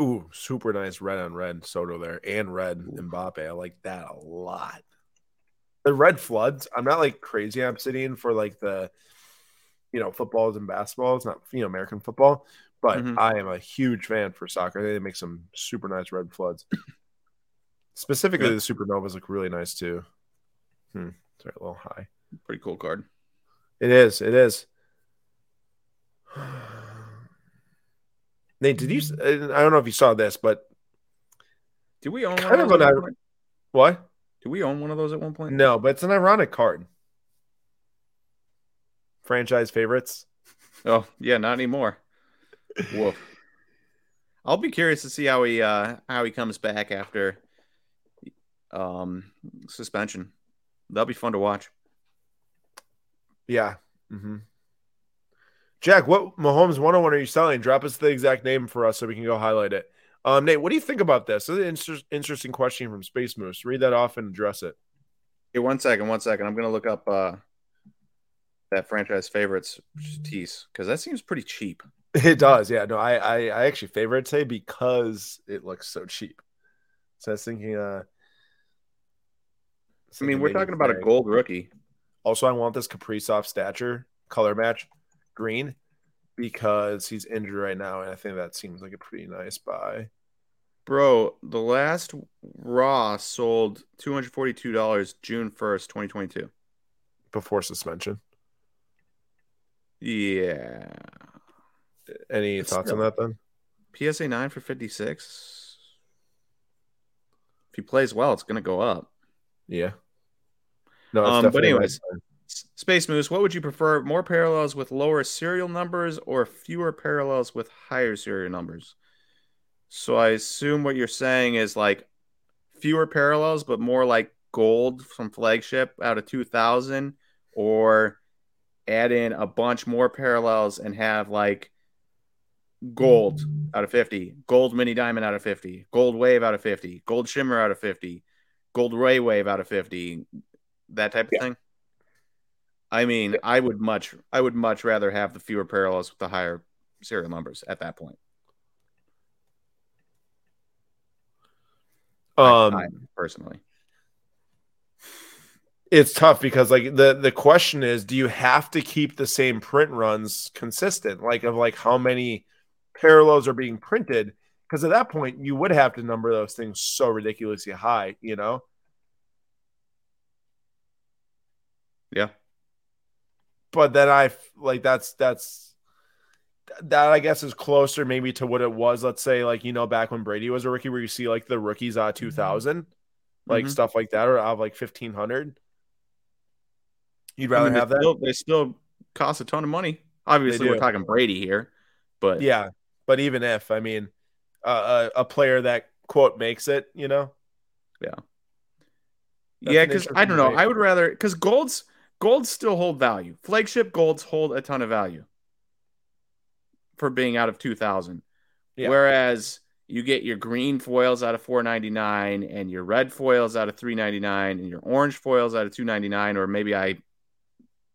S1: Ooh, super nice red on red Soto there and red Mbappe. I like that a lot. The red floods. I'm not like crazy Obsidian for like the you know footballs and basketballs, not you know American football, but
S2: Mhm.
S1: I am a huge fan for soccer. They make some super nice red floods. Specifically,
S2: Good.
S1: the supernovas look really nice too. Hmm, sorry, a little high.
S2: Pretty cool card.
S1: It is. It is. Nate, did you? I don't know if you saw this, but
S2: Do we own
S1: Kind
S2: of
S1: an
S2: at
S1: ir-
S2: one point?
S1: what?
S2: Do we own one of those at one point?
S1: No, but it's an ironic card. Franchise favorites.
S2: Oh, yeah, not anymore. Woof. I'll be curious to see how he uh how he comes back after um suspension. That'll be fun to watch.
S1: Yeah. Mm-hmm. Jack, what Mahomes 101 are you selling? Drop us the exact name for us so we can go highlight it. Um, Nate, what do you think about this? This is an inter- interesting question from Space Moose. Read that off and address it.
S2: Hey, one second, one second. I'm gonna look up uh that franchise favorites tease because that seems pretty cheap.
S1: It does, yeah. No, I, I, I actually favor it today because it looks so cheap. So I was thinking, uh,
S2: I mean, we're talking about a gold rookie.
S1: Also, I want this Kaprizov stature color match green because he's injured right now, and I think that seems like a pretty nice buy.
S2: Bro, the last Raw sold $242 June 1st, 2022.
S1: before suspension.
S2: Yeah.
S1: Any
S2: It's
S1: thoughts on that then?
S2: PSA 9 for 56. If he plays well, it's going to go up.
S1: Yeah. No,
S2: Um, but anyways. Space Moose, what would you prefer? More parallels with lower serial numbers or fewer parallels with higher serial numbers? So I assume what you're saying is like fewer parallels, but more like gold from flagship out of 2000, or add in a bunch more parallels and have like gold out of 50, gold mini diamond out of 50, gold wave out of 50, gold shimmer out of 50, gold ray wave out of 50, that type of
S1: Yeah.
S2: thing. I mean, I would much I would much rather have the fewer parallels with the higher serial numbers at that point. I-
S1: Um,
S2: I, personally.
S1: It's tough because like the the question is, do you have to keep the same print runs consistent? Like of like how many parallels are being printed? Because at that point, you would have to number those things so ridiculously high, you know.
S2: Yeah.
S1: But then I like that's that's that I guess is closer maybe to what it was. Let's say like you know back when Brady was a rookie, where you see like the rookies out two like
S2: Mhm.
S1: stuff like that, or out of like fifteen hundred. You'd rather
S2: I mean,
S1: have that,
S2: Still, they still cost a ton of money. Obviously, we're talking Brady here, but
S1: yeah. But even if I mean, uh, a, a player that quote makes it, you know, That's
S2: yeah, because I don't know. I would rather because gold's golds still hold value. Flagship golds hold a ton of value for being out of 2000.
S1: Yeah.
S2: Whereas you get your green foils out of 499 and your red foils out of 399 and your orange foils out of 299 or maybe I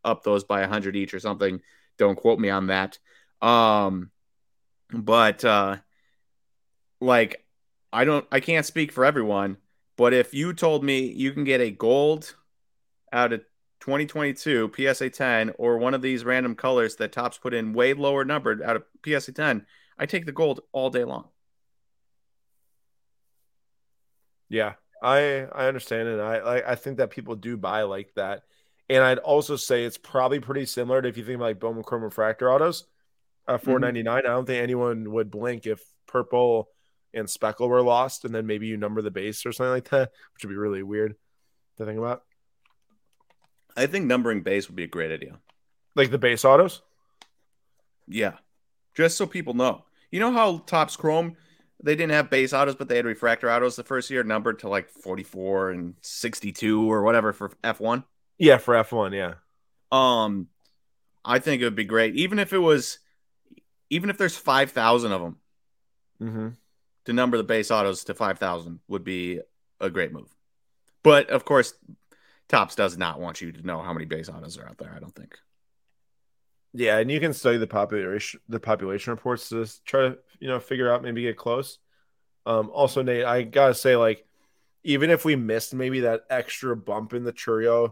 S2: up those by 100 each or something. Don't quote me on that. Um but uh like I don't I can't speak for everyone, but if you told me you can get a gold out of 2022 PSA 10 or one of these random colors that Topps put in way lower numbered out of PSA 10, I take the gold all day long.
S1: Yeah, I I understand and I I, I think that people do buy like that. And I'd also say it's probably pretty similar to if you think about like Bowman Chrome Refractor autos. Uh, 499. I don't think anyone would blink if purple and speckle were lost, and then maybe you number the base or something like that, which would be really weird to think about.
S2: I think numbering base would be a great idea.
S1: Like the base autos?
S2: Yeah. Just so people know. You know how Topps Chrome they didn't have base autos, but they had refractor autos the first year numbered to like 44 and 62 or whatever for F1?
S1: Yeah, for F1, yeah.
S2: Um I think it would be great. Even if it was even if there's 5,000 of them
S1: Mm-hmm.
S2: to number the base autos to 5,000 would be a great move. But of course, Topps does not want you to know how many base autos are out there, I don't think.
S1: Yeah, and you can study the population the population reports to try to you know figure out maybe get close. Um, also, Nate, I gotta say, like, even if we missed maybe that extra bump in the Chourio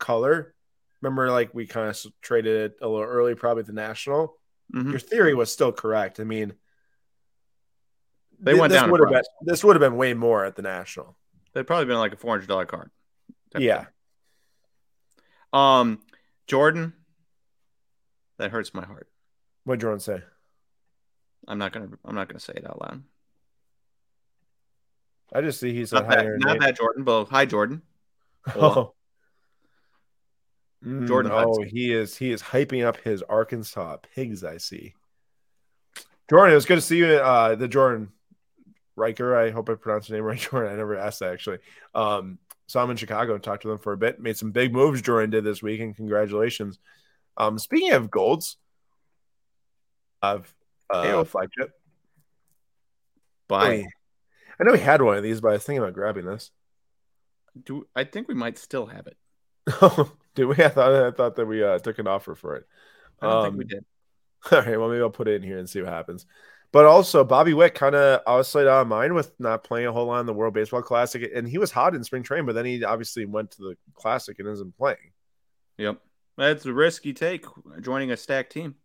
S1: color, remember, like we kind of traded it a little early, probably at the national.
S2: Mhm.
S1: Your theory was still correct. I mean,
S2: They went
S1: this
S2: down
S1: would have been this would have been way more at the national.
S2: They'd probably been like a $400 card. type
S1: Yeah.
S2: Um, Jordan, that hurts my heart.
S1: what did Jordan say?
S2: I'm not gonna. I'm not gonna say it out loud.
S1: I just see he's
S2: Not that, not that Jordan, but hi Jordan.
S1: Oh. Mm,
S2: Jordan
S1: Oh,
S2: Hudson.
S1: he is he is hyping up his Arkansas pigs. I see. Jordan, it was good to see you. Uh, the Jordan Riker. I hope I pronounced your name right, Jordan. I never asked that actually. Um, so I'm in Chicago and talked to them for a bit. Made some big moves. Jordan did this week, and congratulations. Um, speaking of golds, of uh,
S2: Ew.
S1: flagship.
S2: Bye.
S1: I know we had one of these, but I was thinking about grabbing this.
S2: Do I think we might still have it?
S1: Did we? I thought I thought that we uh, took an offer for it.
S2: I don't
S1: Um,
S2: think we did.
S1: All right, well maybe I'll put it in here and see what happens. But also, Bobby Witt kind of outside out of mind with not playing a whole lot in the World Baseball Classic, and he was hot in spring training, but then he obviously went to the Classic and isn't playing.
S2: Yep. That's a risk you take joining a stacked team.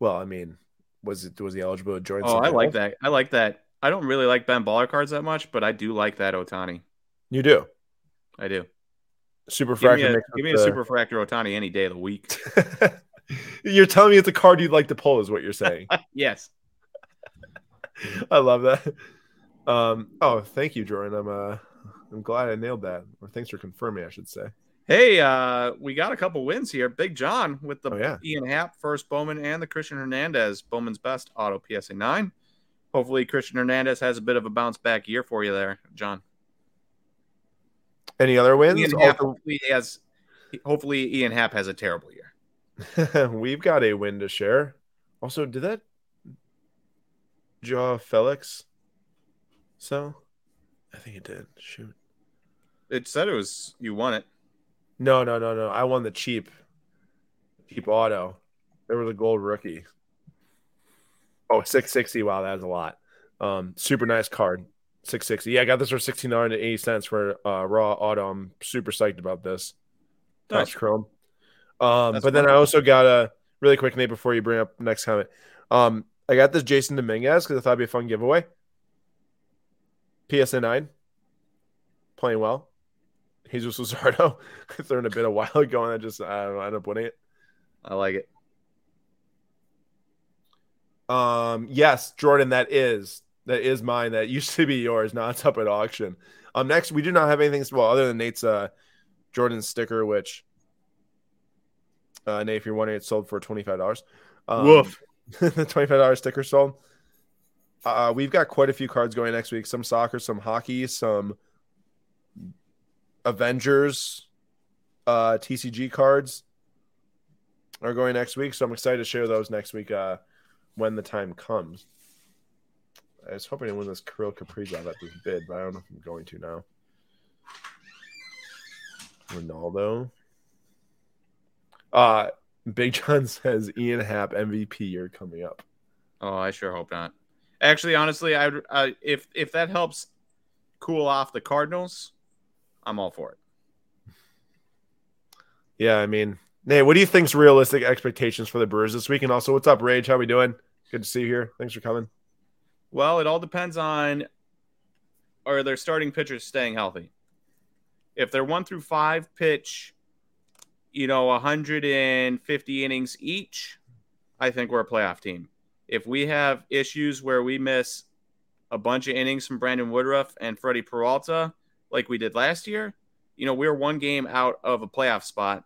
S1: Well, I mean, was it was he eligible to join?
S2: Oh, I like
S1: else?
S2: that. I like that. I don't really like Ben Baller cards that much, but I do like that Ohtani.
S1: You do
S2: I do.
S1: Super
S2: Give me a, give me
S1: with
S2: a
S1: the-
S2: super fractor Ohtani any day of the week.
S1: you're telling me it's a card you'd like to pull, is what you're saying.
S2: yes.
S1: I love that. Um, oh, thank you, Jordan. I'm uh, I'm glad I nailed that. Or thanks for confirming, I should say.
S2: Hey, uh, we got a couple wins here. Big John with the
S1: Oh, yeah.
S2: Ian Happ first Bowman and the Christian Hernandez Bowman's best auto PSA nine. Hopefully, Christian Hernandez has a bit of a bounce back year for you there, John.
S1: Any other wins?
S2: Ian Happ
S1: Also-
S2: hopefully has. Hopefully, Ian Happ has a terrible year.
S1: We've got a win to share. Also, did that Jaw Felix So, I think it did. Shoot.
S2: It said it was you won it.
S1: No, no, no, no. I won the cheap, cheap auto. There was a gold rookie. Oh, 660. Wow, that's a lot. Um, super nice card. 660. Yeah, I got this for 69 to 80 cents for uh, raw auto. I'm super psyched about this.
S2: Nice.
S1: Touch Chrome. Um,
S2: That's
S1: but then I also got a really quick Nate before you bring up next comment. Um, I got this Jasson Dominguez because I thought it'd be a fun giveaway. PSA nine, playing well. Jesus Luzardo throwing a bit a while ago and I just I don't know, I ended up winning it.
S2: I like it.
S1: Um, yes, Jordan, that is that is mine. That used to be yours. Now it's up at auction. Um, next we do not have anything well other than Nate's uh Jordan sticker, which uh Nate, if you're wondering, it sold for twenty five dollars. Um,
S2: Woof.
S1: the twenty five dollars sticker sold. Uh, we've got quite a few cards going next week. Some soccer, some hockey, some Avengers, uh, TCG cards are going next week, so I'm excited to share those next week uh, when the time comes. I was hoping to win this Kirill Kaprizov at this bid, but I don't know if I'm going to now. Ronaldo. Uh Big John says Ian Happ MVP year coming up.
S2: Oh, I sure hope not. Actually, honestly, I uh, if if that helps cool off the Cardinals, I'm all for it.
S1: Yeah, I mean, Nate, what do you think's realistic expectations for the Brewers this week? And also, what's up, Rage? How we doing? Good to see you here. Thanks for coming.
S2: Well, it all depends on are their starting pitchers staying healthy. If they're one through five pitch, you know, 150 innings each, I think we're a playoff team. If we have issues where we miss a bunch of innings from Brandon Woodruff and Freddie Peralta, like we did last year, you know, we we're one game out of a playoff spot,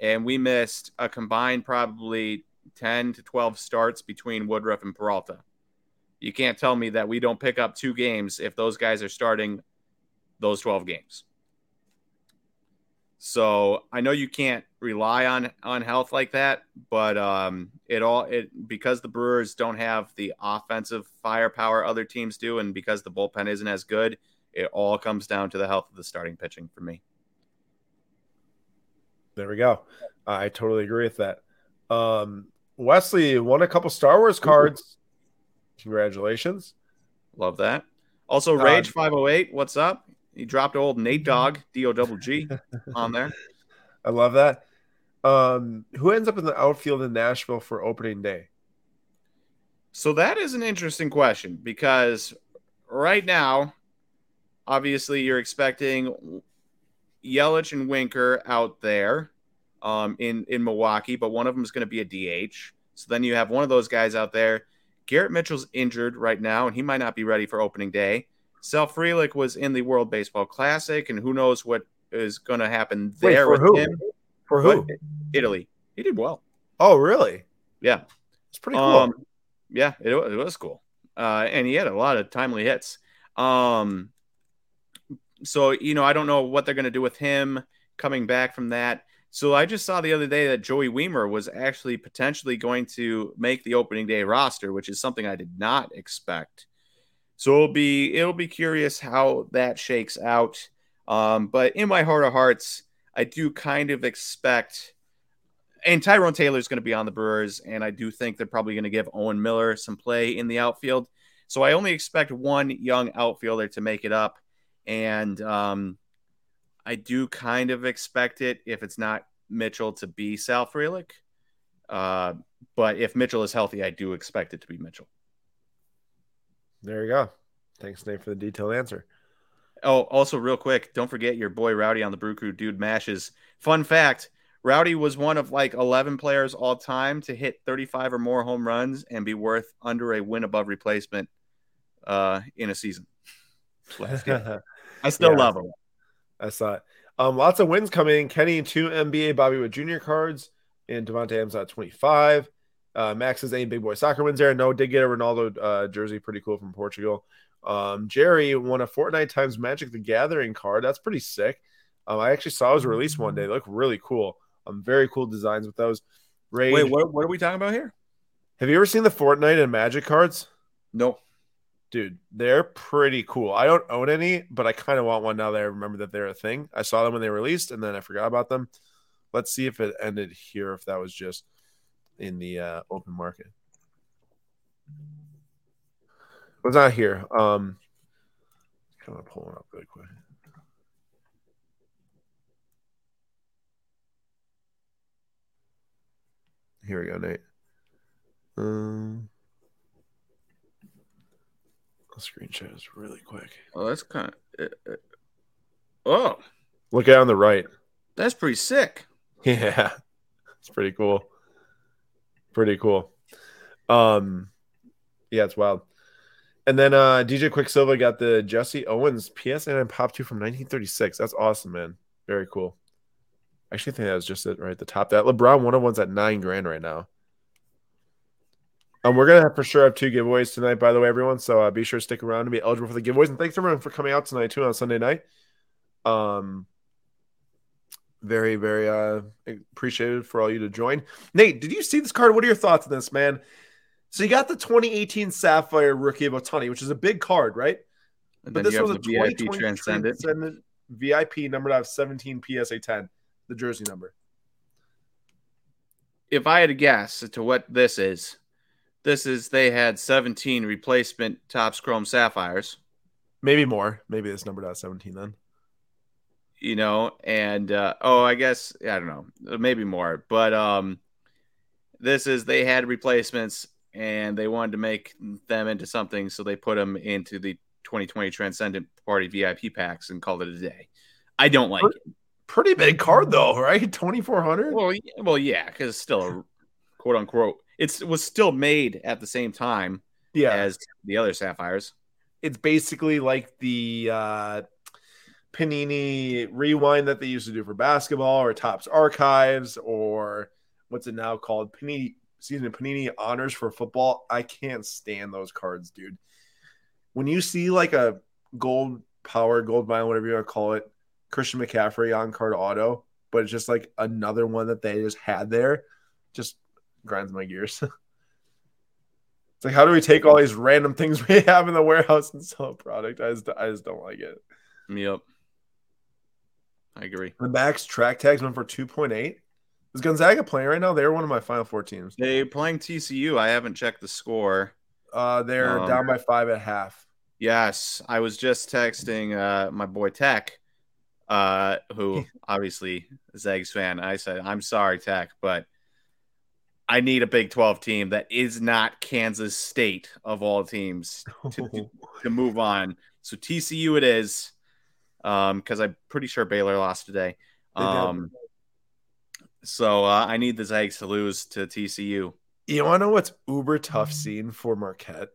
S2: and we missed a combined probably 10 to 12 starts between Woodruff and Peralta. You can't tell me that we don't pick up two games if those guys are starting those 12 games. So I know you can't rely on on health like that, but um, it all it because the Brewers don't have the offensive firepower other teams do, and because the bullpen isn't as good, it all comes down to the health of the starting pitching for me.
S1: There we go. I totally agree with that. Um, Wesley won a couple Star Wars cards. Congratulations.
S2: Love that. Also, Rage five hundred eight. What's up? He dropped old Nate Dog D O double G on there.
S1: I love that. Um, who ends up in the outfield in Nashville for opening day?
S2: So that is an interesting question because right now, obviously, you're expecting Yelich and Winker out there um, in in Milwaukee, but one of them is going to be a DH. So then you have one of those guys out there. Garrett Mitchell's injured right now, and he might not be ready for opening day. Sal Frelick was in the World Baseball Classic, and who knows what is going to happen there
S1: Wait,
S2: with
S1: who?
S2: him.
S1: For who?
S2: But Italy. He did well.
S1: Oh, really?
S2: Yeah.
S1: It's pretty cool.
S2: Um, yeah, it, it was cool. Uh, and he had a lot of timely hits. Um, so, you know, I don't know what they're going to do with him coming back from that. So I just saw the other day that Joey Wiemer was actually potentially going to make the opening day roster, which is something I did not expect. So it'll be it'll be curious how that shakes out. Um, but in my heart of hearts, I do kind of expect, and Tyrone Taylor is going to be on the Brewers, and I do think they're probably going to give Owen Miller some play in the outfield. So I only expect one young outfielder to make it up, and um, I do kind of expect it if it's not Mitchell to be Sal Frelick. Uh, but if Mitchell is healthy, I do expect it to be Mitchell.
S1: There you go. Thanks, Nate, for the detailed answer.
S2: Oh, also, real quick, don't forget your boy Rowdy on the Brew Crew, dude mashes. Fun fact Rowdy was one of like 11 players all time to hit 35 or more home runs and be worth under a win above replacement uh, in a season. I still
S1: Yeah.
S2: love him.
S1: I saw it. Um, lots of wins coming. Kenny two NBA Bobby Witt Jr. cards and Davante Adams at 25. Uh, Max's A big boy soccer wins there. No, did get a Ronaldo uh, jersey, pretty cool from Portugal. Um, Jerry won a Fortnite times Magic the Gathering card. That's pretty sick. Um, I actually saw his release one day. They look really cool. Um, very cool designs with those. Rage.
S2: Wait, what, what are we talking about here?
S1: Have you ever seen the Fortnite and Magic cards?
S2: No.
S1: Dude, they're pretty cool. I don't own any, but I kind of want one now that I remember that they're a thing. I saw them when they released and then I forgot about them. Let's see if it ended here, if that was just in the uh, open market. It was not here. Um, kind of pulling up really quick. Here we go, Nate. Um, screenshot this really quick.
S2: Oh, that's kind of. Uh, uh, oh,
S1: Look at on the right.
S2: that's pretty sick.
S1: Yeah, it's pretty cool. Pretty cool. Um, yeah, it's wild. And then uh DJ Quicksilver got the Jesse Owens PSN and Pop 2 from 1936. That's awesome, man. Very cool. I actually think that was just it right at the top. That LeBron one on one's at nine grand right now. Um, we're gonna have for sure have two giveaways tonight, by the way, everyone. So uh, be sure to stick around to be eligible for the giveaways. And thanks everyone for coming out tonight too on Sunday night. Um, Very, very uh appreciated for all you to join. Nate, did you see this card? What are your thoughts on this, man? So you got the 2018 Sapphire Rookie of Ohtani, which is a big card, right?
S2: And
S1: But this was a
S2: VIP
S1: 2020
S2: Transcendent.
S1: Transcendent VIP numbered out of 17 PSA 10, the jersey number.
S2: If I had to guess as to what this is, this is they had 17 replacement Topps Chrome Sapphires,
S1: Maybe more. Maybe it's numbered out 17 then.
S2: you know, and uh, oh, I guess I don't know, maybe more, but um, this is they had replacements and they wanted to make them into something, so they put them into the 2020 Transcendent Party VIP packs and called it a day. I don't like it.
S1: Pretty big card though, right? 2400.
S2: Well, y- well, yeah, because it's still a quote unquote. It's, it was still made at the same time
S1: Yeah.
S2: as the other sapphires.
S1: it's basically like the uh, Panini rewind that they used to do for basketball or Topps Archives or what's it now called? Panini, excuse me, Panini Honors for football. I can't stand those cards, dude. When you see like a gold power, gold vinyl, whatever you want to call it, Christian McCaffrey on card auto, but it's just like another one that they just had there, just grinds my gears. It's like, how do we take all these random things we have in the warehouse and sell a product? I just, I just don't like it.
S2: Yep, I agree.
S1: The max track tags went for 2.8. Is Gonzaga playing right now? They're one of my final four teams.
S2: They playing TCU. I haven't checked the score.
S1: Uh, they're
S2: Um,
S1: down by five at half.
S2: Yes, I was just texting uh, my boy Tech, uh, who obviously is Zags fan. I said, "I'm sorry, Tech, but I need a Big 12 team that is not Kansas State of all teams to, to move on. So TCU it is, because I'm pretty sure Baylor lost today. Um, so uh, I need the Zags to lose to TCU.
S1: You want to know what's uber tough scene for Marquette?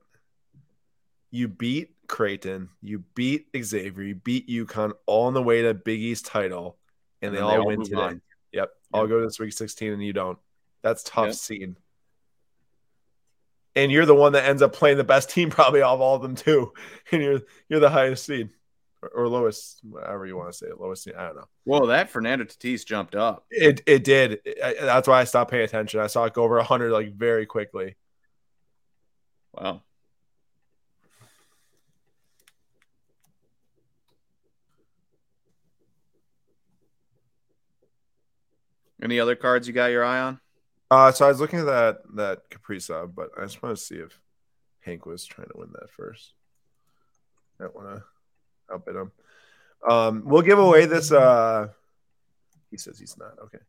S1: You beat Creighton, you beat Xavier, you beat UConn all on the way to Big East title, and, they,
S2: then
S1: all win today.
S2: on.
S1: Yep. I'll go to this week 16 and you don't. That's tough
S2: Yep.
S1: scene. And you're the one that ends up playing the best team probably of all of them too. And you're you're the highest seed or, or lowest, whatever you want to say it, lowest seed. I don't know.
S2: Well, that Fernando Tatis jumped up.
S1: It it did. I- that's why I stopped paying attention. I saw it go over 100 like very quickly.
S2: Wow. Any other cards you got your eye on?
S1: Uh, so I was looking at that that Kaprizov, but I just want to see if Hank was trying to win that first. I don't want to outbid him. Um, we'll give away this. Uh, he says he's not okay.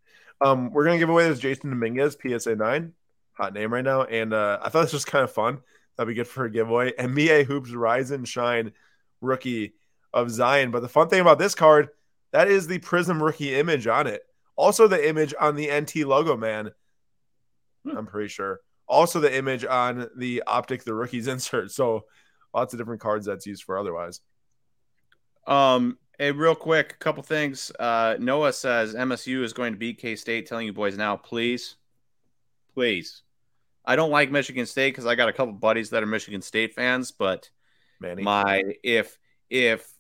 S1: Um, we're gonna give away this Jasson Dominguez PSA nine, hot name right now, and uh, I thought this was kind of fun. That'd be good for a giveaway. And NBA hoops rise and shine rookie of Zion. But the fun thing about this card, that is the Prizm rookie image on it. Also, the image on the NT logo, man. I'm pretty sure. Also, the image on the optic, the rookies insert. So, lots of different cards that's used for otherwise.
S2: Um, hey, real quick, a couple things. Uh, Noah says MSU is going to beat K State. Telling you boys now, please, please. I don't like Michigan State because I got a couple buddies that are Michigan State fans, but
S1: Manny.
S2: my if if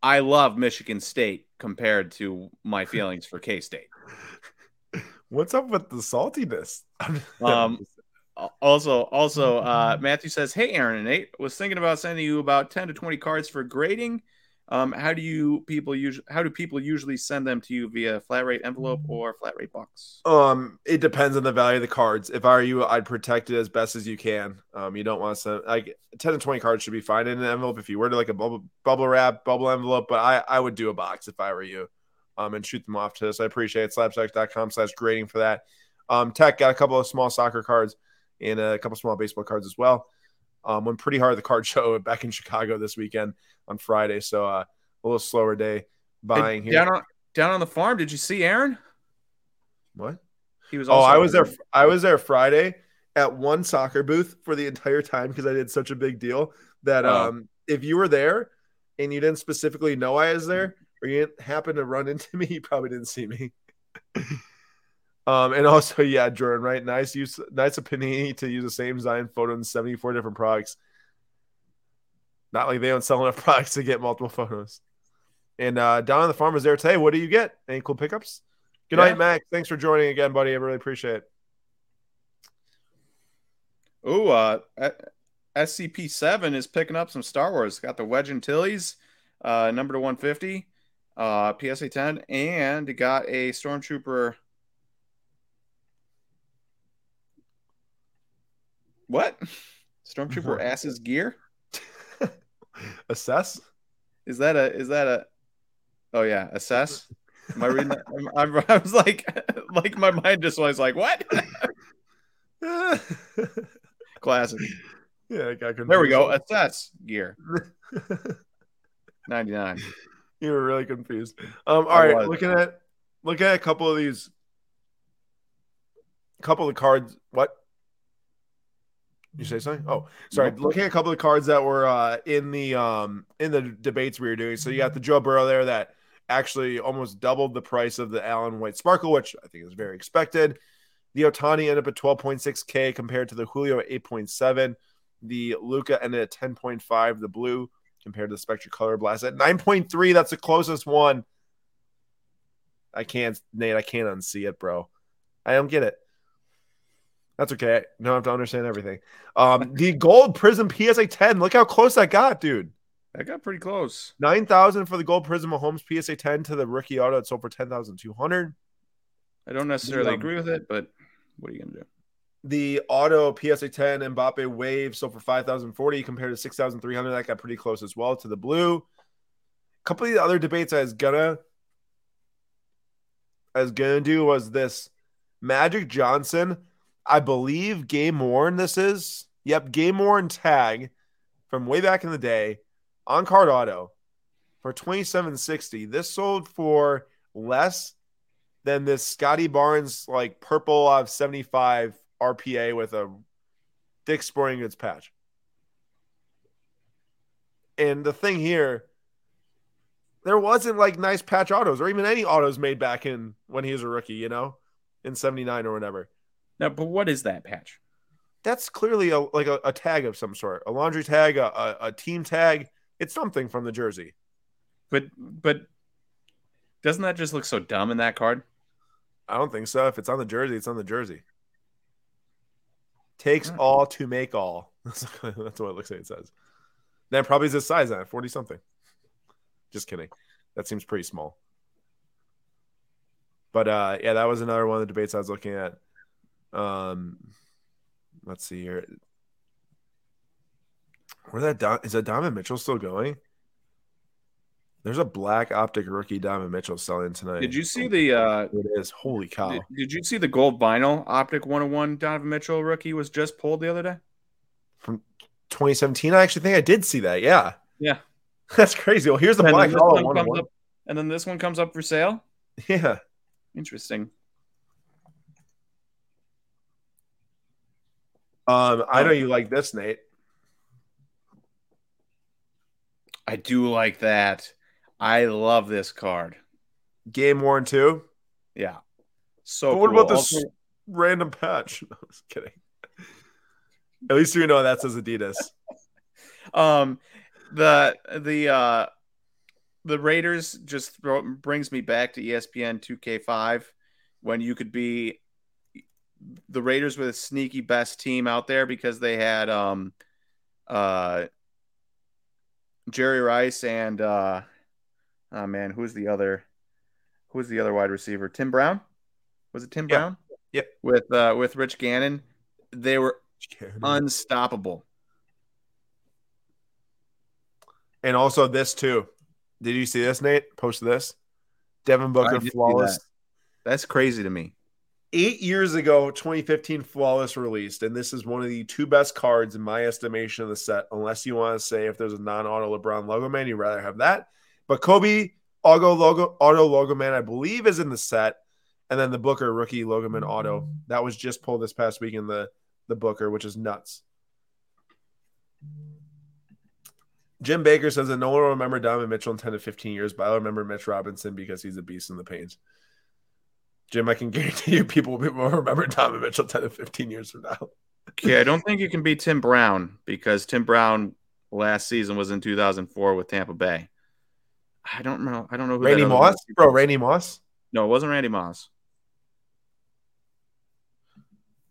S2: I love Michigan State compared to my feelings for K State.
S1: What's up with the saltiness?
S2: Um, Also, also, uh, Matthew says, "Hey, Aaron and Nate, was thinking about sending you about ten to twenty cards for grading. Um, how do you people usually? How do people usually send them to you via flat rate envelope or flat rate box?
S1: Um, it depends on the value of the cards. If I were you, I'd protect it as best as you can. Um, you don't want to send like ten to twenty cards should be fine in an envelope. If you were to like a bubble bubble wrap bubble envelope, but I I would do a box if I were you. Um, and shoot them off to us. I appreciate it. SlabStox.com slash grading for that. Um, Tech got a couple of small soccer cards and a couple small baseball cards as well. Um, went pretty hard at the card show back in Chicago this weekend on Friday, so uh, a little slower day buying
S2: Hey,
S1: here.
S2: down on down on the farm. Did you see Aaron?
S1: what?
S2: He was.
S1: Oh, I was there. I was there Friday at one soccer booth for the entire time because I did such a big deal that
S2: Oh.
S1: um, if you were there and you didn't specifically know I was there or you happen to run into me, you probably didn't see me. um, and also, yeah, Jordan, right? Nice use, nice of Panini to use the same Zion photo in seventy four different products. Not like they don't sell enough products to get multiple photos. And uh, down on the farm was there today. What do you get? Any cool pickups? Good
S2: Yeah.
S1: night, Max. Thanks for joining again, buddy. I really appreciate it.
S2: Ooh, uh, SCP seven is picking up some Star Wars. Got the Wedge Antilles, uh, number to one fifty, uh, PSA ten, and got a Stormtrooper. What? Stormtrooper asses gear?
S1: Assess.
S2: Is that a? Is that a? Oh yeah, assess. Am I reading that? I'm, I'm, I was like, like my mind just was like, what?
S1: yeah,
S2: Classic.
S1: I got confused.
S2: There we go. Assess gear. Ninety nine.
S1: You were really confused. Um, all
S2: I
S1: right,
S2: was.
S1: looking at looking at a couple of these, a couple of cards. What? You say something? Oh, sorry. Looking at a couple of cards that were uh, in the um in the debates we were doing. So you got the Joe Burrow there that actually almost doubled the price of the Allen White Sparkle, which I think is very expected. The Ohtani ended up at 12.6K compared to the Julio at 8.7. The Luka ended at 10.5, the blue compared to the Spectra Color Blast at 9.3. That's the closest one. I can't, Nate, I can't unsee it, bro. I don't get it. That's okay. No, I have to understand everything. Um, the gold prizm PSA 10. Look how close that got, dude.
S2: That got pretty close.
S1: 9,000 for the gold prizm Mahomes PSA 10 to the rookie auto. It sold for 10,200.
S2: I don't necessarily
S1: Yeah.
S2: agree with it, but what are you gonna do?
S1: The auto PSA 10 Mbappe wave sold for 5,040 compared to 6,300. That got pretty close as well to the blue. A couple of the other debates I was gonna I was gonna do was this Magic Johnson. I believe game worn this is. Yep, game worn tag from way back in the day on card auto for 2760. This sold for less than this Scottie Barnes like purple of 75 RPA with a Dick Sporting Goods patch. And the thing here, there wasn't like nice patch autos or even any autos made back in when he was a rookie, you know, in 79 or whatever.
S2: Now, but what is that patch?
S1: That's clearly a like a, a tag of some sort, a laundry tag, a, a, a team tag. It's something from the jersey.
S2: But but doesn't that just look so dumb in that card?
S1: I don't think so. If it's on the jersey, it's on the jersey. Takes
S2: Hmm.
S1: all to make all. That's what it looks like it says. That probably is his size then, 40 something. Just kidding. That seems pretty small. But uh yeah, that was another one of the debates I was looking at. Um let's see here. Where that Don, is that Donovan Mitchell still going? There's a black optic rookie Donovan Mitchell selling tonight.
S2: Did you see the uh
S1: It is. Holy cow.
S2: did, did you see the gold vinyl optic 101 Donovan Mitchell rookie was just pulled the other day?
S1: from 2017. I actually think I did see that. Yeah,
S2: Yeah.
S1: that's crazy. Well, here's the
S2: And
S1: black
S2: then, one
S1: one.
S2: comes
S1: one.
S2: up, and then this one comes up for sale.
S1: Yeah,
S2: Interesting.
S1: um, I know
S2: Oh.
S1: you like this, Nate.
S2: I do like that. I love this card.
S1: Game worn too.
S2: Yeah. So
S1: But what
S2: cool.
S1: about this
S2: Also-
S1: random patch? No, I was kidding. At least we know that says Adidas.
S2: um the the uh the Raiders just throw, brings me back to ESPN 2K5 when you could be the Raiders with a sneaky best team out there because they had um uh Jerry Rice and uh oh man who's the other who's the other wide receiver Tim Brown was it Tim
S1: Yeah.
S2: Brown
S1: Yep.
S2: with uh with Rich Gannon they were unstoppable
S1: and also this too. Did you see this, Nate? Post this. Devin Booker flawless.
S2: that's crazy to me
S1: Eight years ago, 2015 flawless released, and this is one of the two best cards in my estimation of the set. Unless you want to say if there's a non-auto LeBron logo man, you'd rather have that. But Kobe auto logo auto logo man, I believe, is in the set, and then the Booker rookie logo man auto that was just pulled this past week in the the Booker, which is nuts. Jim Baker says that no one will remember Donovan Mitchell in 10 to 15 years, but I'll remember Mitch Robinson because he's a beast in the paint. Jim, I can guarantee you people will remember Donovan Mitchell 10 to 15 years from now.
S2: Okay, I don't think you can be Tim Brown because Tim Brown last season was in 2004 with Tampa Bay. I don't know. I don't know who
S1: Randy Moss, bro. Randy Moss.
S2: No, it wasn't Randy Moss.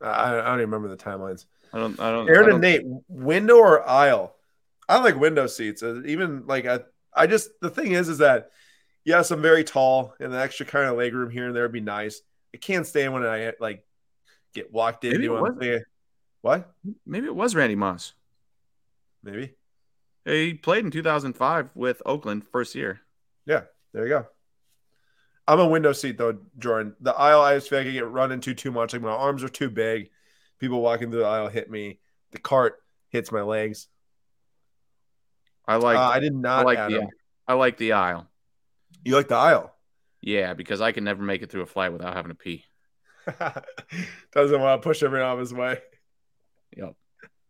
S1: I, I don't even remember the timelines.
S2: I don't. I don't. I
S1: Aaron
S2: don't
S1: and Nate, window or aisle? I like window seats. Uh, Even like I, I just the thing is, is that yes, I'm very tall, and the extra kind of leg room here and there would be nice. I can't stand when I like get walked
S2: Maybe
S1: into.
S2: it
S1: I'm
S2: wasn't.
S1: what?
S2: Maybe it was Randy Moss.
S1: Maybe.
S2: He played in 2005 with Oakland first year.
S1: Yeah, there you go. I'm a window seat though, Jordan. The aisle, I just feel like I get run into too much. Like my arms are too big. People walking through the aisle hit me. The cart hits my legs.
S2: I like.
S1: uh, I did not
S2: I like the.
S1: them.
S2: I like the aisle.
S1: You like the aisle?
S2: Yeah, because I can never make it through a flight without having to pee.
S1: Doesn't want to push everyone out of his way.
S2: Yep.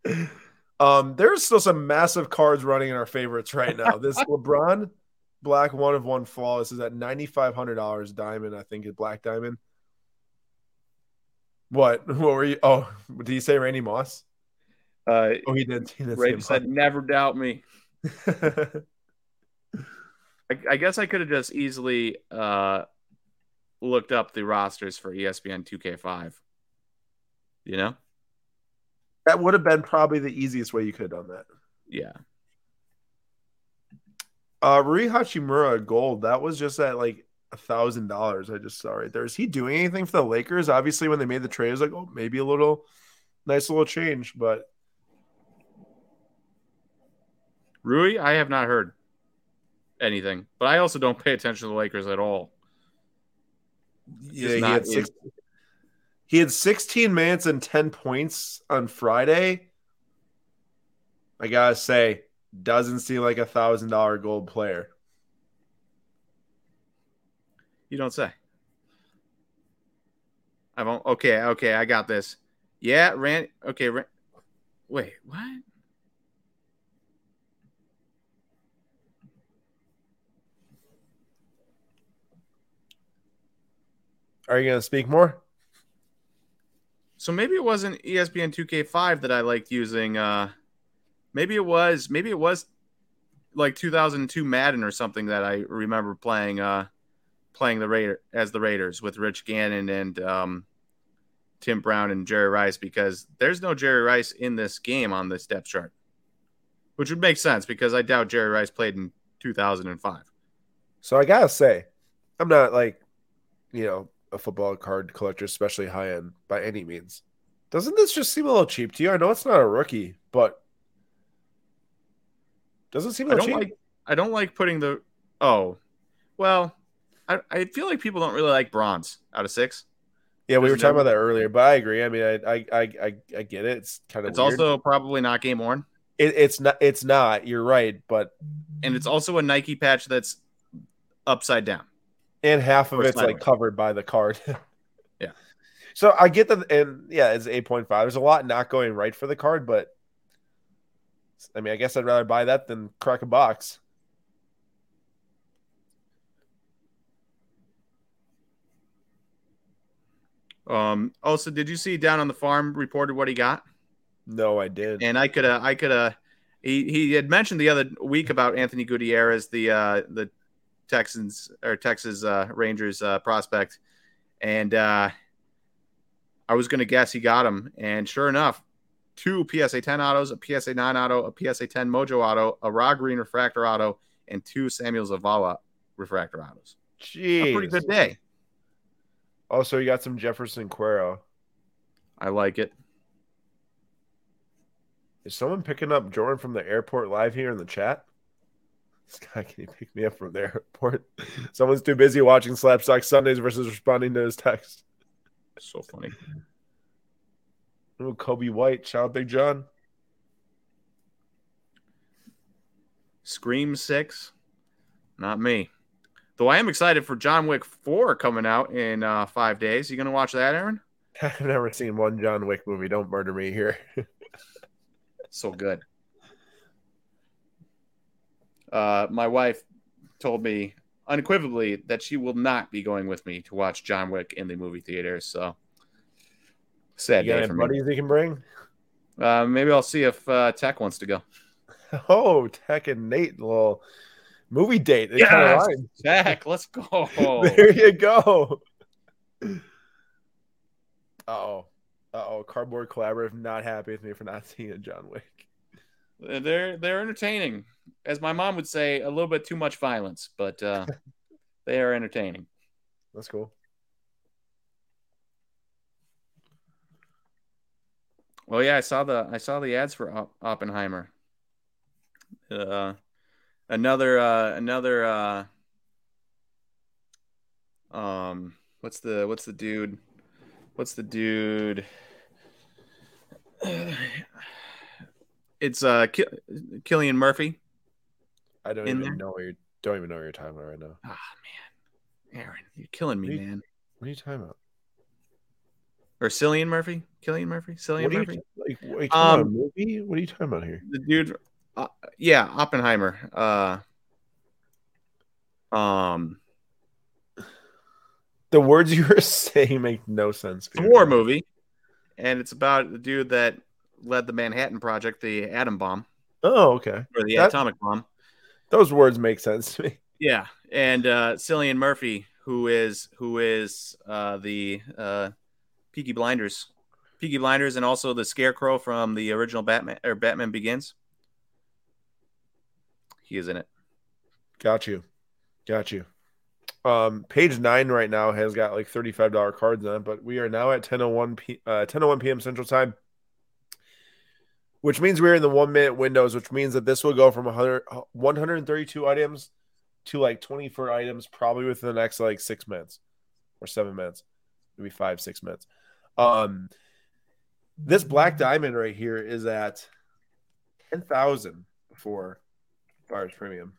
S1: Um, there's still some massive cards running in our favorites right now. This LeBron Black One of One Flawless is at ninety five hundred dollars diamond. I think is Black Diamond. What? What were you? Oh, did he say Randy Moss?
S2: Uh,
S1: Oh, he did. He did
S2: Ray said, "Never doubt me." I, I guess I could have just easily uh, looked up the rosters for ESPN 2K5. You know?
S1: that would have been probably the easiest way you could have done that.
S2: Yeah.
S1: Uh, Rui Hachimura gold. That was just at like a thousand dollars. I just saw right there. Is he doing anything for the Lakers? Obviously, when they made the trade, I was like, oh, maybe a little nice little change. But
S2: Rui, I have not heard anything, but I also don't pay attention to the Lakers at all.
S1: yeah, he had six. He had 16 minutes and 10 points on Friday. I gotta say, doesn't seem like a thousand dollar gold player.
S2: You don't say. I won't. Okay, okay, I got this. Yeah, Rand. Okay, Ran- wait, what?
S1: Are you gonna speak more?
S2: So maybe it wasn't ESPN 2K5 that I liked using. Uh, maybe it was. Maybe it was like 2002 Madden or something that I remember playing. Uh, playing the Raider as the Raiders with Rich Gannon and um, Tim Brown and Jerry Rice because there's no Jerry Rice in this game on this depth chart, which would make sense because I doubt Jerry Rice played in 2005.
S1: So I gotta say, I'm not like, you know, a football card collector, especially high end by any means. Doesn't this just seem a little cheap to you? I know it's not a rookie, but doesn't seem
S2: I don't
S1: cheap.
S2: like. I don't like putting the. Oh, well, I, I feel like people don't really like bronze out of six.
S1: yeah, we were talking about that earlier, but I agree. I mean, I I I I, get it. It's kind of
S2: It's also probably not game worn,
S1: it, it's not it's not. You're right, but
S2: and it's also a Nike patch that's upside down.
S1: and half of
S2: Or
S1: it's like covered by the card.
S2: Yeah.
S1: So I get that, and yeah, it's eight point five. There's a lot not going right for the card, but I mean, I guess I'd rather buy that than crack a box.
S2: Um. Also, did you see down on the farm reported what he got?
S1: No, I did.
S2: And I could have, I could have. He he had mentioned the other week about Anthony Gutierrez, the uh, the Texans or Texas uh, Rangers uh, prospect, and uh, I was going to guess he got him, and sure enough, two PSA 10 autos, a PSA 9 auto, a PSA 10 Mojo auto, a Raw Green refractor auto, and two Samuel Zavala refractor autos.
S1: Jeez.
S2: A pretty good day.
S1: Also, you got some Jefferson Cuero.
S2: I like it.
S1: Is someone picking up Jordan from the airport live here in the chat? This guy, can you pick me up from the airport? Someone's too busy watching SlabStox Sundays versus responding to his text.
S2: So funny.
S1: Ooh, Coby White, shout out Big John.
S2: Scream Six, not me. Though I am excited for John Wick Four coming out in uh, five days. You gonna watch that, Aaron?
S1: I've never seen one John Wick movie. Don't murder me here.
S2: So good. Uh, my wife told me unequivocally that she will not be going with me to watch John Wick in the movie theater. So sad
S1: You
S2: day for me.
S1: buddies you can bring?
S2: Uh, maybe I'll see if uh, Tech wants to go.
S1: Oh, Tech and Nate, little Movie date. It
S2: Yes!
S1: kind of rhymes.
S2: Let's go.
S1: There you go. Uh oh, uh oh, cardboard collaborative. Not happy with me for not seeing a John Wick.
S2: They're they're entertaining, as my mom would say, a little bit too much violence, but uh, they are entertaining.
S1: That's cool.
S2: Well, yeah, I saw the I saw the ads for Op- Oppenheimer. Uh, another uh, another uh, um, what's the what's the dude? What's the dude? It's uh, Ki- Cillian Murphy.
S1: I don't even
S2: there?
S1: know what you're. Don't even know what you're talking about right now.
S2: Ah man, Aaron, you're killing me,
S1: What you-
S2: man.
S1: What are you talking about?
S2: Or Cillian Murphy? Killian Murphy? Cillian
S1: What are you
S2: Murphy?
S1: like? What, are you talking about a
S2: Um,
S1: movie? What are you talking about here?
S2: the dude uh, yeah oppenheimer uh um
S1: The words you were saying make no sense.
S2: it's a war movie and it's about the dude that led the manhattan project the atom bomb
S1: Oh, okay.
S2: or the
S1: That-
S2: atomic bomb
S1: Those words make sense to me.
S2: yeah and uh cillian murphy who is who is uh the uh peaky blinders peaky blinders and also the scarecrow from the original batman or batman begins he is in it
S1: Got you. Got you. Um, page nine right now has got like thirty-five dollar cards on it, but we are now at ten oh one p uh ten oh one p.m. Central Time, which means we're in the one minute windows, which means that this will go from 100, 132 items to like twenty four items probably within the next like six minutes or seven minutes, maybe five six minutes. Um, this black diamond right here is at ten thousand for Fires premium.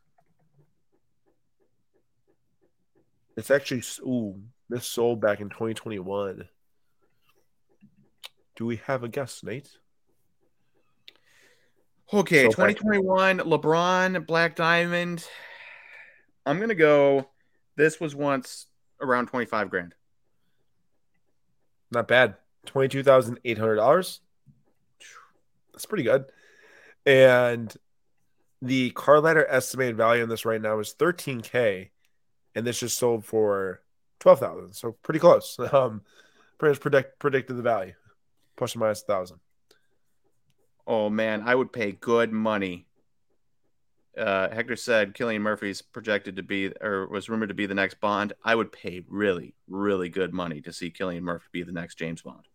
S1: It's actually ooh, this sold back in 2021. Do we have a guess, Nate?
S2: Okay,
S1: So
S2: 2021 LeBron Black Diamond. I'm gonna go. This was once around 25 grand.
S1: Not bad. Twenty-two thousand eight hundred dollars. That's pretty good. And the Card Ladder estimated value on this right now is 13k, and this just sold for 12,000. So pretty close. Um, pretty much predict predicted the value, plus or minus a thousand.
S2: Oh man, I would pay good money. Uh, Hector said Cillian Murphy's projected to be or was rumored to be the next Bond. I would pay really, really good money to see Cillian Murphy be the next James Bond.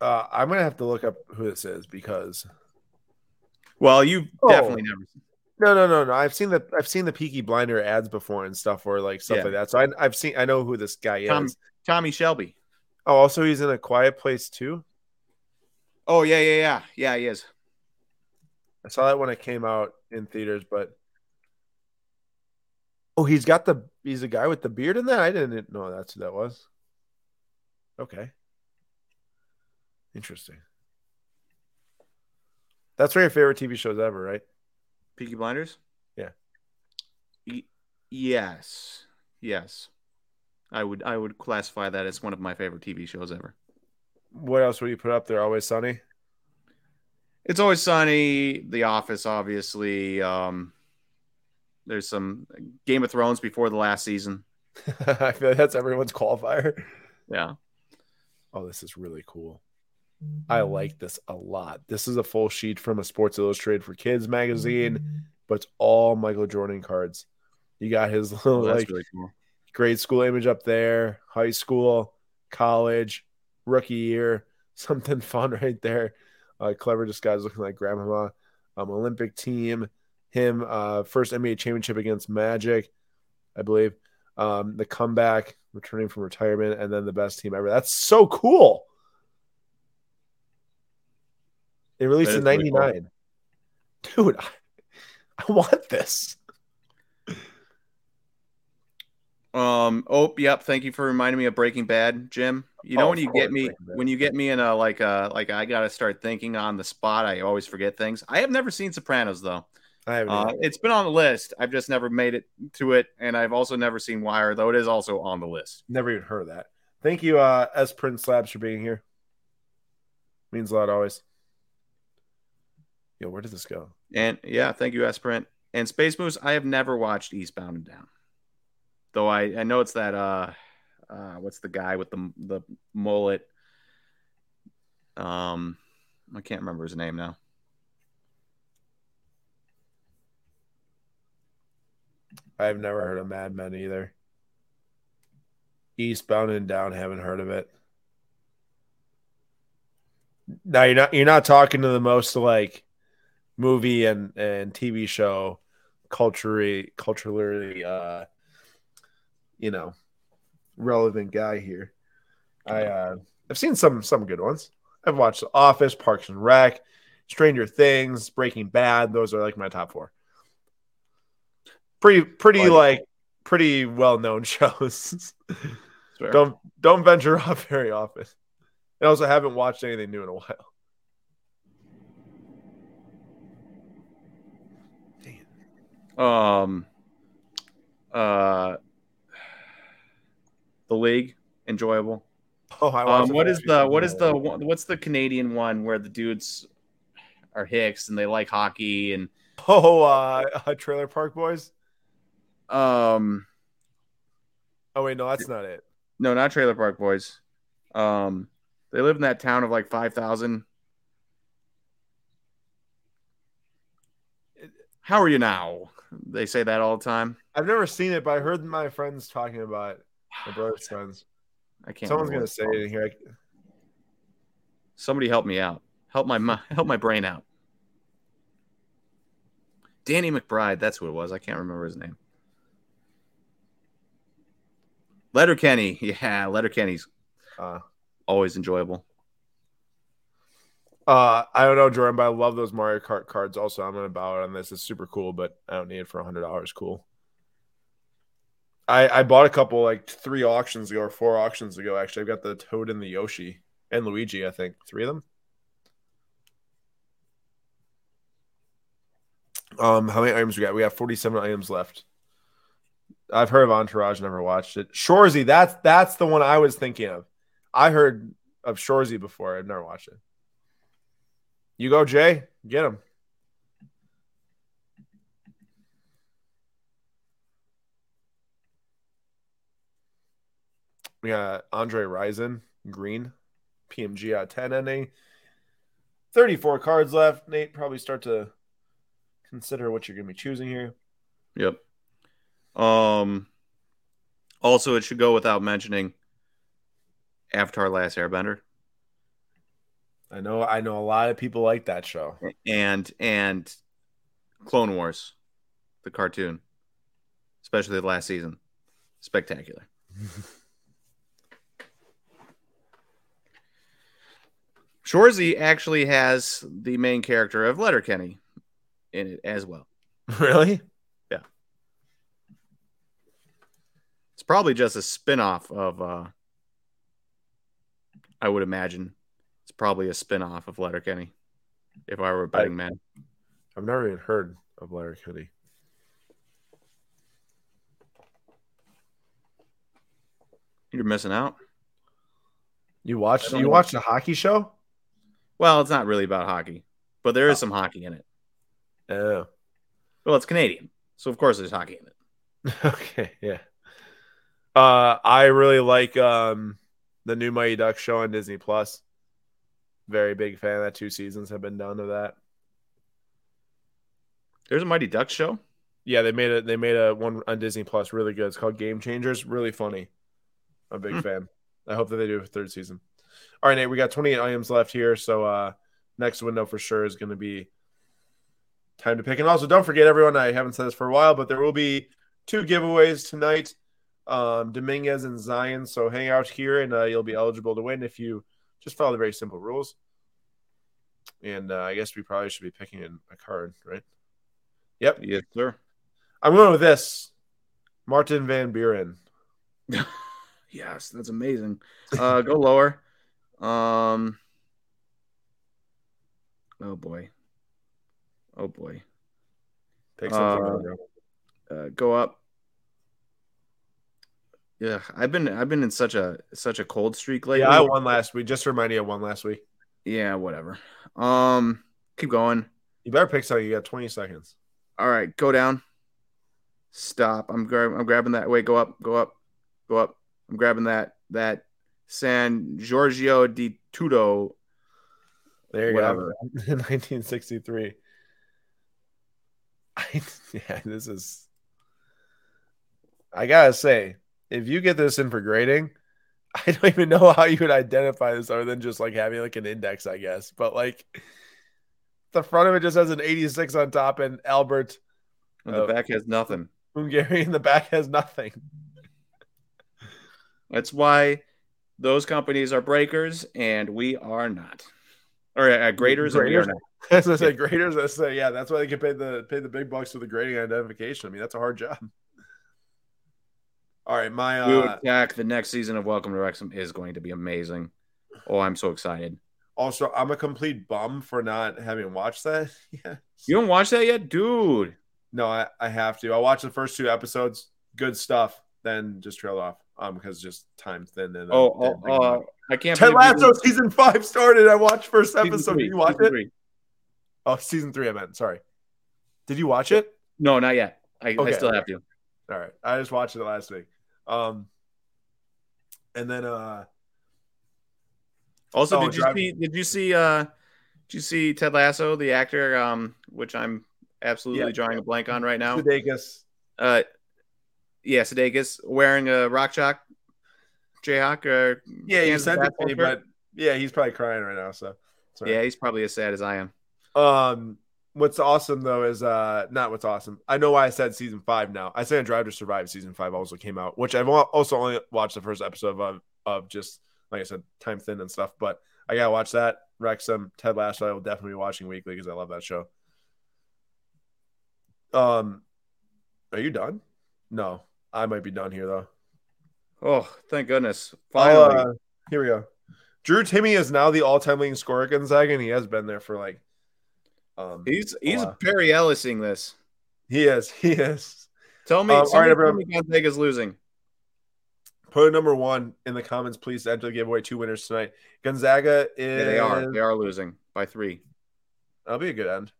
S1: Uh, I'm gonna have to look up who this is because
S2: Well, you've
S1: Oh.
S2: definitely never.
S1: No, no, no, no. I've seen the I've seen the Peaky Blinder ads before and stuff, or like stuff
S2: Yeah.
S1: like that. So I, I've seen I know who this guy
S2: Tom-
S1: is.
S2: Tommy Shelby.
S1: Oh, also he's in a Quiet Place too.
S2: Oh yeah, yeah, yeah, yeah. He is.
S1: I saw that when it came out in theaters, but oh, he's got the he's a guy with the beard in that. I didn't know that's who that was. Okay, interesting. That's one of your favorite TV shows ever, right?
S2: Peaky Blinders.
S1: Yeah.
S2: Y- yes, yes. I would I would classify that as one of my favorite TV shows ever.
S1: What else would you put up there? Always Sunny.
S2: It's always sunny. The Office, obviously. Um, there's some Game of Thrones before the last season.
S1: I feel like that's everyone's qualifier.
S2: Yeah.
S1: Oh, this is really cool. I like this a lot. This is a full sheet from a Sports Illustrated for Kids magazine, but it's all Michael Jordan cards. You got his little
S2: that's
S1: like
S2: really cool.
S1: grade school image up there, high school, college, rookie year, something fun right there. Uh, clever disguise looking like grandma. Um, Olympic team, him uh, first NBA championship against Magic, I believe. Um, the comeback, returning from retirement, and then the best team ever. That's so cool. They released in
S2: is really cool.
S1: '99. Dude, I, I want this.
S2: Um. Oh, yep. Thank you for reminding me of Breaking Bad, Jim. You know
S1: Oh,
S2: when you get me when you get me in a like a like I gotta start thinking on the spot. I always forget things. I have never seen Sopranos though.
S1: I haven't.
S2: Uh, it's been on the list. I've just never made it to it, and I've also never seen Wire, though it is also on the list.
S1: Never even heard of that. Thank you, uh, S Prince Slabs, for being here. Means a lot always. Yo, where did this go?
S2: And yeah, thank you, Esperant. And Space Moose, I have never watched Eastbound and Down. Though I, I know it's that uh uh what's the guy with the the mullet? Um I can't remember his name now.
S1: I've never heard of Mad Men either. Eastbound and Down, haven't heard of it. Now you're not you're not talking to the most like movie and and TV show culturally culturally uh you know relevant guy here. I uh I've seen some some good ones. I've watched The Office, Parks and Rec, Stranger Things, Breaking Bad. Those are like my top four. Pretty pretty
S2: Like-
S1: like pretty well known shows. Don't don't venture off very often. I also haven't watched anything new in a while.
S2: Um uh The League, enjoyable.
S1: Oh, I
S2: Um, what is the what is the what's the Canadian one where the dudes are Hicks and they like hockey and
S1: oh uh, uh Trailer Park Boys?
S2: um
S1: Oh wait, no, that's not it.
S2: no not Trailer Park Boys. Um they live in that town of like five thousand. How are you now? They say that all the time.
S1: I've never seen it, but I heard my friends talking about it. My brother's friends.
S2: I can't.
S1: Someone's gonna say it in here.
S2: Somebody help me out. Help my help my brain out. Danny McBride, that's who it was. I can't remember his name. Letterkenny, yeah, Letterkenny's
S1: Uh,
S2: always enjoyable.
S1: uh, I don't know, Jordan, but I love those Mario Kart cards. Also, I'm gonna bow out on this. It's super cool, but I don't need it for hundred dollars. Cool. I I bought a couple like three auctions ago or four auctions ago. Actually, I've got the Toad and the Yoshi and Luigi. I think three of them. Um, how many items we got? We got 47 items left. I've heard of Entourage, never watched it. Shoresy, that's that's the one I was thinking of. I heard of Shoresy before. I've never watched it. You go, Jay. Get him. We got Andre Rison, green, PMG out of 10 NA. 34 cards left. Nate, probably start to consider what you're going to be choosing here.
S2: Yep. Um. Also, it should go without mentioning. Avatar: Last Airbender,
S1: I know I know a lot of people like that show.
S2: and and Clone Wars, the cartoon, especially the last season, spectacular. Shoresy actually has the main character of Letterkenny in it as well.
S1: really? Yeah.
S2: It's probably just a spin-off of uh I would imagine. It's probably a spin-off of Letterkenny. If I were a betting man.
S1: I've never even heard of Letterkenny.
S2: You're missing out.
S1: You watched
S2: I
S1: you watched a hockey show?
S2: Well, it's not really about hockey, but there is some hockey in it.
S1: Oh.
S2: Well, it's Canadian, so of course there's hockey in it.
S1: okay, yeah. Uh I really like um the new Mighty Ducks show on Disney Plus. Very big fan of that. Two seasons have been done of that.
S2: There's a Mighty Ducks show.
S1: Yeah, they made a they made a one on Disney Plus really good. It's called Game Changers. Really funny. I'm a big
S2: Hmm.
S1: fan. I hope that they do a third season. All right, Nate, we got 28 items left here. So uh next window for sure is gonna be time to pick. And also don't forget everyone, I haven't said this for a while, but there will be two giveaways tonight. Um Dominguez and Zion. So hang out here and uh, you'll be eligible to win if you just follow the very simple rules. And uh, I guess we probably should be picking in a card, right? Yep.
S2: Yes, sir.
S1: I'm going with this. Martin Van Buren.
S2: Yes, that's amazing. Uh, go lower. Um. Oh boy. Oh boy.
S1: Pick something
S2: Uh. Uh, go up. Yeah, I've been I've been in such a such a cold streak lately.
S1: Yeah, I won last week. Just to remind you, I won last week.
S2: Yeah, whatever. Um, keep going.
S1: You better pick something. You got 20 seconds.
S2: All right, go down. Stop. I'm grab, I'm grabbing that. Wait, go up, go up, go up. I'm grabbing that that San Giorgio di Tudo.
S1: There you
S2: Whatever.
S1: go. 1963. I, yeah, this is. I gotta say, if you get this in for grading, I don't even know how you would identify this other than just like having like an index, I guess. But like, the front of it just has an 86 on top, and Albert
S2: And the
S1: Oh.
S2: back has nothing.
S1: Hungary in the back has nothing.
S2: That's why those companies are breakers and we are not. Or uh, graders, and we are
S1: Graders?
S2: not.
S1: As I say, graders. I say, yeah, that's why they get paid the pay the big bucks for the grading identification. I mean, that's a hard job. All right, my uh,
S2: Attack, the next season of Welcome to Wrexham is going to be amazing. Oh, I'm so excited.
S1: also I'm a complete bum for not having watched that. Yeah,
S2: You don't watch that yet? Dude.
S1: no, I, I have to. I watched the first two episodes, good stuff. Then just trailed off, um, because just time thin. And
S2: Oh,
S1: then-
S2: oh, uh, I can't
S1: Ted Lasso season five started. I watched first episode.
S2: three,
S1: Did you watch it?
S2: three.
S1: Oh, season three. I meant. Sorry. Did you watch it?
S2: No, not yet. I, I still have to.
S1: All right. I just watched it last week. Um, and then uh,
S2: Also,
S1: Oh,
S2: did you see? Did you see? Uh, did you see Ted Lasso, the actor? Um, which I'm absolutely
S1: Yeah.
S2: drawing a blank on right now.
S1: Sudeikis.
S2: Uh, yeah, Sudeikis wearing a rock chalk Jayhawk. Or
S1: Yeah, you it to me, but yeah, he's probably crying right now. So sorry.
S2: yeah, he's probably as sad as I am.
S1: Um, what's awesome though is uh, not what's awesome. I know why I said season five now. I said Drive to Survive season five also came out, which I've also only watched the first episode of of just like I said, time thin and stuff. But I gotta watch that. Wrexham, Ted Lasso. I will definitely be watching weekly because I love that show. Um, are you done? No, I might be done here though.
S2: Oh, thank goodness! Finally,
S1: uh, here we go. Drew Timme is now the all-time leading scorer at Gonzaga, and he has been there for like. Um,
S2: he's he's. Perry Ellising this.
S1: he is. He is.
S2: Tell me,
S1: Um, all right, everyone.
S2: Gonzaga's losing.
S1: Put a number one in the comments, please. To enter the giveaway two winners tonight. Gonzaga is.
S2: Yeah, they are. They are losing by three.
S1: That'll be a good end.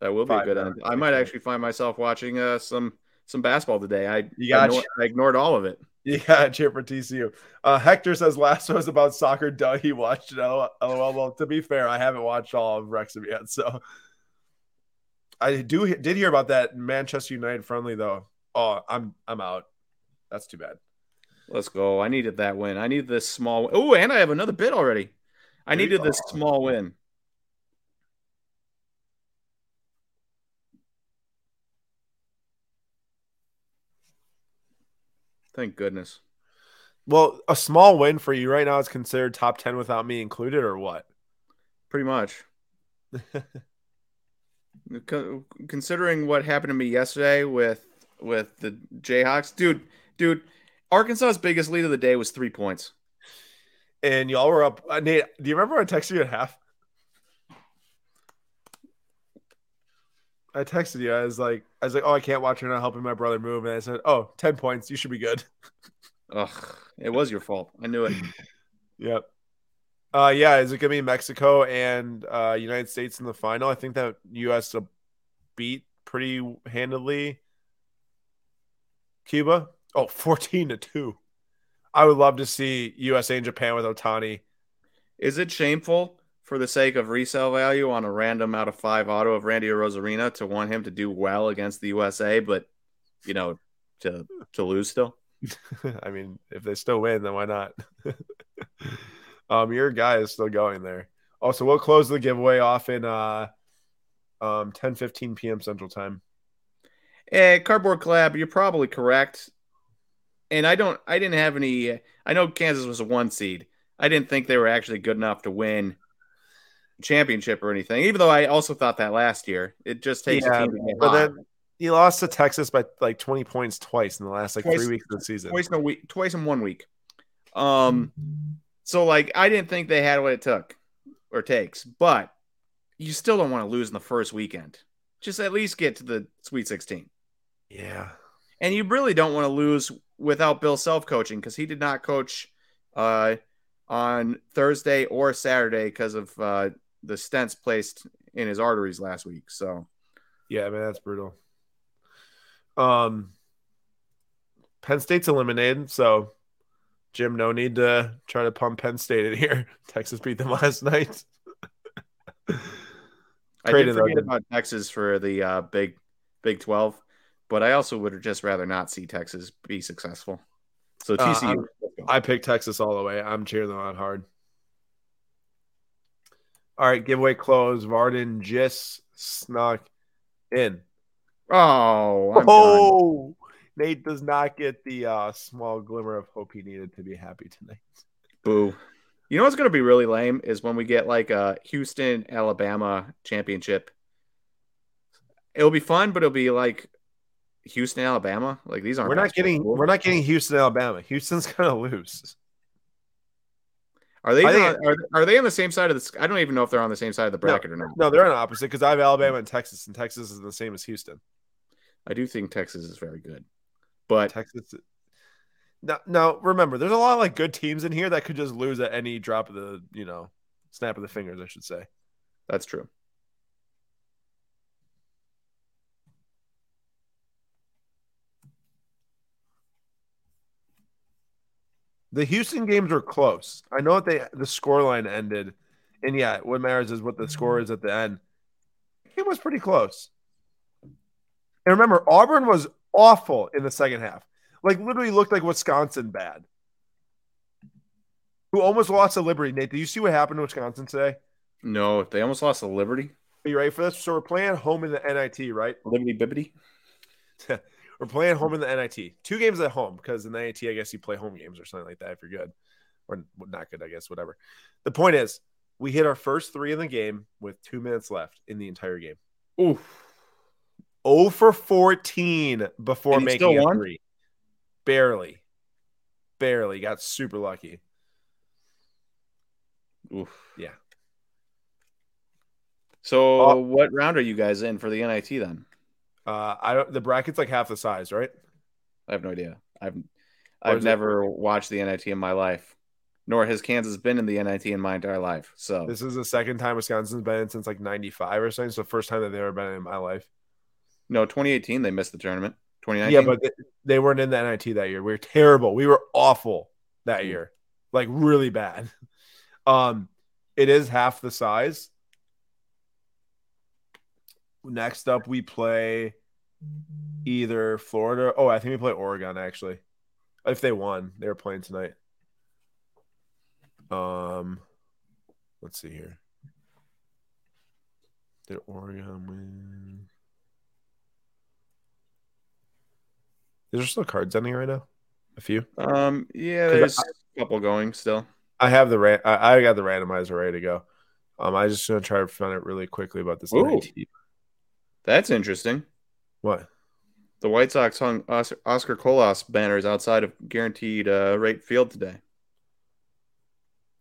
S2: That will be a good end. I might actually find myself watching uh, some some basketball today. I
S1: You got
S2: ignored, I ignored all of it.
S1: You got cheer for TCU. Uh, Hector says Lasso is about soccer. Duh, he watched it. LOL. Well, to be fair, I haven't watched all of Wrexham yet, so I do did hear about that Manchester United friendly though. Oh, I'm I'm out. That's too bad.
S2: Let's go. I needed that win. I needed this small. Oh, and I have another bid already. I needed this small win. Thank goodness.
S1: Well, a small win for you right now is considered top ten without me included, or what?
S2: Pretty much. Considering what happened to me yesterday with with the Jayhawks, dude, dude, Arkansas's biggest lead of the day was three points.
S1: and y'all were up. Uh, Nate, do you remember I texted you at half? I texted you. I was like, I was like, oh, I can't watch. You're not helping my brother move. And I said, oh, 10 points. You should be good.
S2: Ugh, it was your fault. I knew it.
S1: Yep. Uh, yeah. Is it gonna be Mexico and uh, United States in the final? I think that U.S. will beat pretty handedly. Cuba. Oh, 14 to two. I would love to see USA and Japan with Ohtani.
S2: Is it shameful for the sake of resale value on a random out of five auto of Randy Arozarena to want him to do well against the USA, but you know, to to lose still?
S1: I mean, if they still win, then why not? um, your guy is still going there. Also, we'll close the giveaway off in uh um 10 15 p.m. Central Time.
S2: Eh, cardboard collab, you're probably correct. And I don't I didn't have any I know Kansas was a one seed. I didn't think they were actually good enough to win championship or anything, even though I also thought that last year. It just takes
S1: Yeah,
S2: a team to
S1: but then he lost to Texas by like 20 points twice in the last like
S2: Twice-
S1: three weeks of the season.
S2: twice in a week, twice in one week. Um, so like I didn't think they had what it took or takes, but you still don't want to lose in the first weekend. Just at least get to the Sweet 16,
S1: Yeah.
S2: and you really don't want to lose without Bill Self coaching because he did not coach uh, on Thursday or Saturday because of uh, the stents placed in his arteries last week. So
S1: Yeah, man, that's brutal. Um, Penn State's eliminated, so Jim, no need to try to pump Penn State in here. Texas beat them last night.
S2: I did forget about Texas for the uh, Big Big Twelve, but I also would just rather not see Texas be successful. So TCU,
S1: uh, I picked Texas all the way. I'm cheering them on hard. All right, giveaway close. Varden just snuck in.
S2: Oh, I'm
S1: oh, done. Nate does not get the uh, small glimmer of hope he needed to be happy tonight.
S2: Boo. You know what's going to be really lame is when we get like a Houston Alabama championship. It'll be fun, but it'll be like Houston Alabama. Like these aren't.
S1: We're not getting. Cool. We're not getting Houston Alabama. Houston's going to lose.
S2: Are they think, are, are they on the same side of the? I don't even know if they're on the same side of the bracket
S1: no,
S2: or not.
S1: No, they're on opposite because I have Alabama and Texas, and Texas is the same as Houston.
S2: I do think Texas is very good, but
S1: Texas. Now, now remember, there's a lot of like good teams in here that could just lose at any drop of the, you know, snap of the fingers. I should say.
S2: That's true.
S1: The Houston games were close. I know that they the score line ended, and yeah, what matters is what the score is at the end. It was pretty close. And remember, Auburn was awful in the second half. Like literally looked like Wisconsin bad. Who almost lost to Liberty. Nate, did you see what happened to Wisconsin today?
S2: No, they almost lost to Liberty.
S1: Are you ready for this? So we're playing home in the NIT, right?
S2: Liberty Bibbity.
S1: we're playing home in the NIT. Two games at home because in the NIT, I guess you play home games or something like that if you're good. Or not good, I guess, whatever. The point is, we hit our first three in the game with two minutes left in the entire game.
S2: Oof.
S1: 0 for 14 before making a three. Barely. Barely. Got super lucky.
S2: Oof.
S1: Yeah.
S2: So uh, what round are you guys in for the NIT then?
S1: Uh I don't the bracket's like half the size, right?
S2: I have no idea. I've I've never it? watched the NIT in my life. Nor has Kansas been in the NIT in my entire life. So
S1: this is the second time Wisconsin's been in since like '95 or something. So first time that they've ever been in my life.
S2: No, 2018 they missed the tournament. 2019.
S1: Yeah, but they weren't in the NIT that year. We were terrible. We were awful that hmm. year, like really bad. Um, it is half the size. Next up, we play either Florida. Oh, I think we play Oregon actually. If they won, they were playing tonight. Um, let's see here. Did Oregon win? Is there still cards ending right now? A few.
S2: Um. Yeah, there's I, a couple going still.
S1: I have the ran- I, I, got the randomizer ready to go. Um. I just gonna try to find it really quickly about this.
S2: That's interesting.
S1: What?
S2: The White Sox hung Oscar, Colas banners outside of guaranteed uh, rate field today.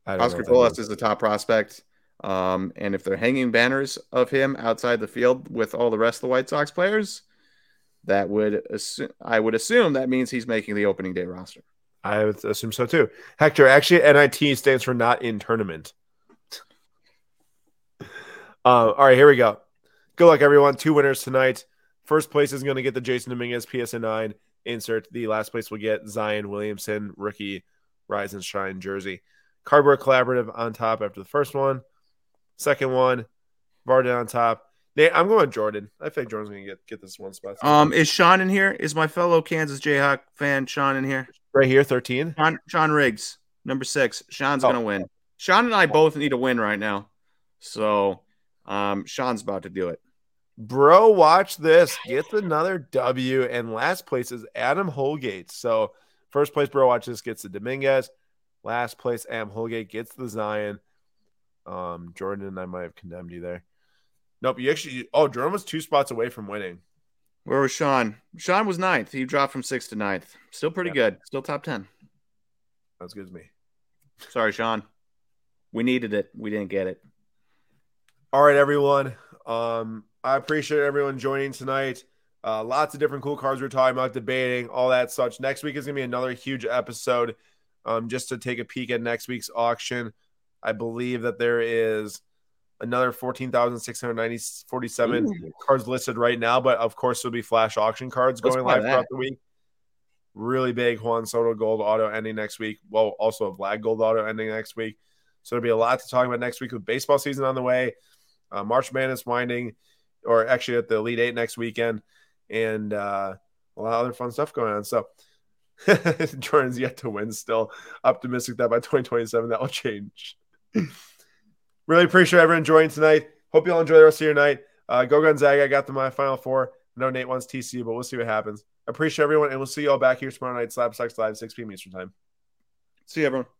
S2: Oscar Colas is the top prospect. Um, and if they're hanging banners of him outside the field with all the rest of the White Sox players, that would assume, I would assume that means he's making the opening day roster.
S1: I would assume so too. Hector, actually, NIT stands for not in tournament. uh, all right, here we go. Good luck, everyone. Two winners tonight. First place is going to get the Jasson Dominguez PSA 9 insert. The last place will get Zion Williamson, rookie Rise and Shine jersey. Cardboard Collaborative on top after the first one. Second one, Varden on top. Nate, I'm going Jordan. I think Jordan's gonna get get this one spot.
S2: Um, is Sean in here? Is my fellow Kansas Jayhawk fan Sean in here?
S1: Right here, thirteen.
S2: Sean, Sean Riggs, number six. Sean's oh. gonna win. Sean and I both need a win right now, so um, Sean's about to do it.
S1: Bro, watch this. Gets another W, and last place is Adam Holgate. So first place, bro, watch this. Gets the Dominguez. Last place, Adam Holgate gets the Zion. Um, Jordan and I might have condemned you there. Nope, you actually. Oh, Jordan was two spots away from winning.
S2: Where was Sean? Sean was ninth. He dropped from sixth to ninth. Still pretty yeah. good. Still top ten.
S1: That's good as me.
S2: Sorry, Sean. We needed it. We didn't get it.
S1: All right, everyone. Um, I appreciate everyone joining tonight. Uh, lots of different cool cards we're talking about, debating, all that such. Next week is gonna be another huge episode. Um, just to take a peek at next week's auction. I believe that there is another 14,647 cards listed right now, but of course there'll be flash auction cards
S2: Let's
S1: going live
S2: that.
S1: throughout the week. Really big Juan Soto gold auto ending next week. Well, also a Vlad gold auto ending next week. So there'll be a lot to talk about next week with baseball season on the way. Uh, March Madness winding, or actually at the Elite Eight next weekend, and uh, a lot of other fun stuff going on. So Jordan's yet to win. Still optimistic that by 2027 that will change. really appreciate everyone joining tonight. Hope you all enjoy the rest of your night. Uh, go Gonzaga. I got them my final four. No, Nate wants TCU, but we'll see what happens. Appreciate everyone, and we'll see you all back here tomorrow night. SlabStox Live, 6 p.m. Eastern Time.
S2: See you, everyone.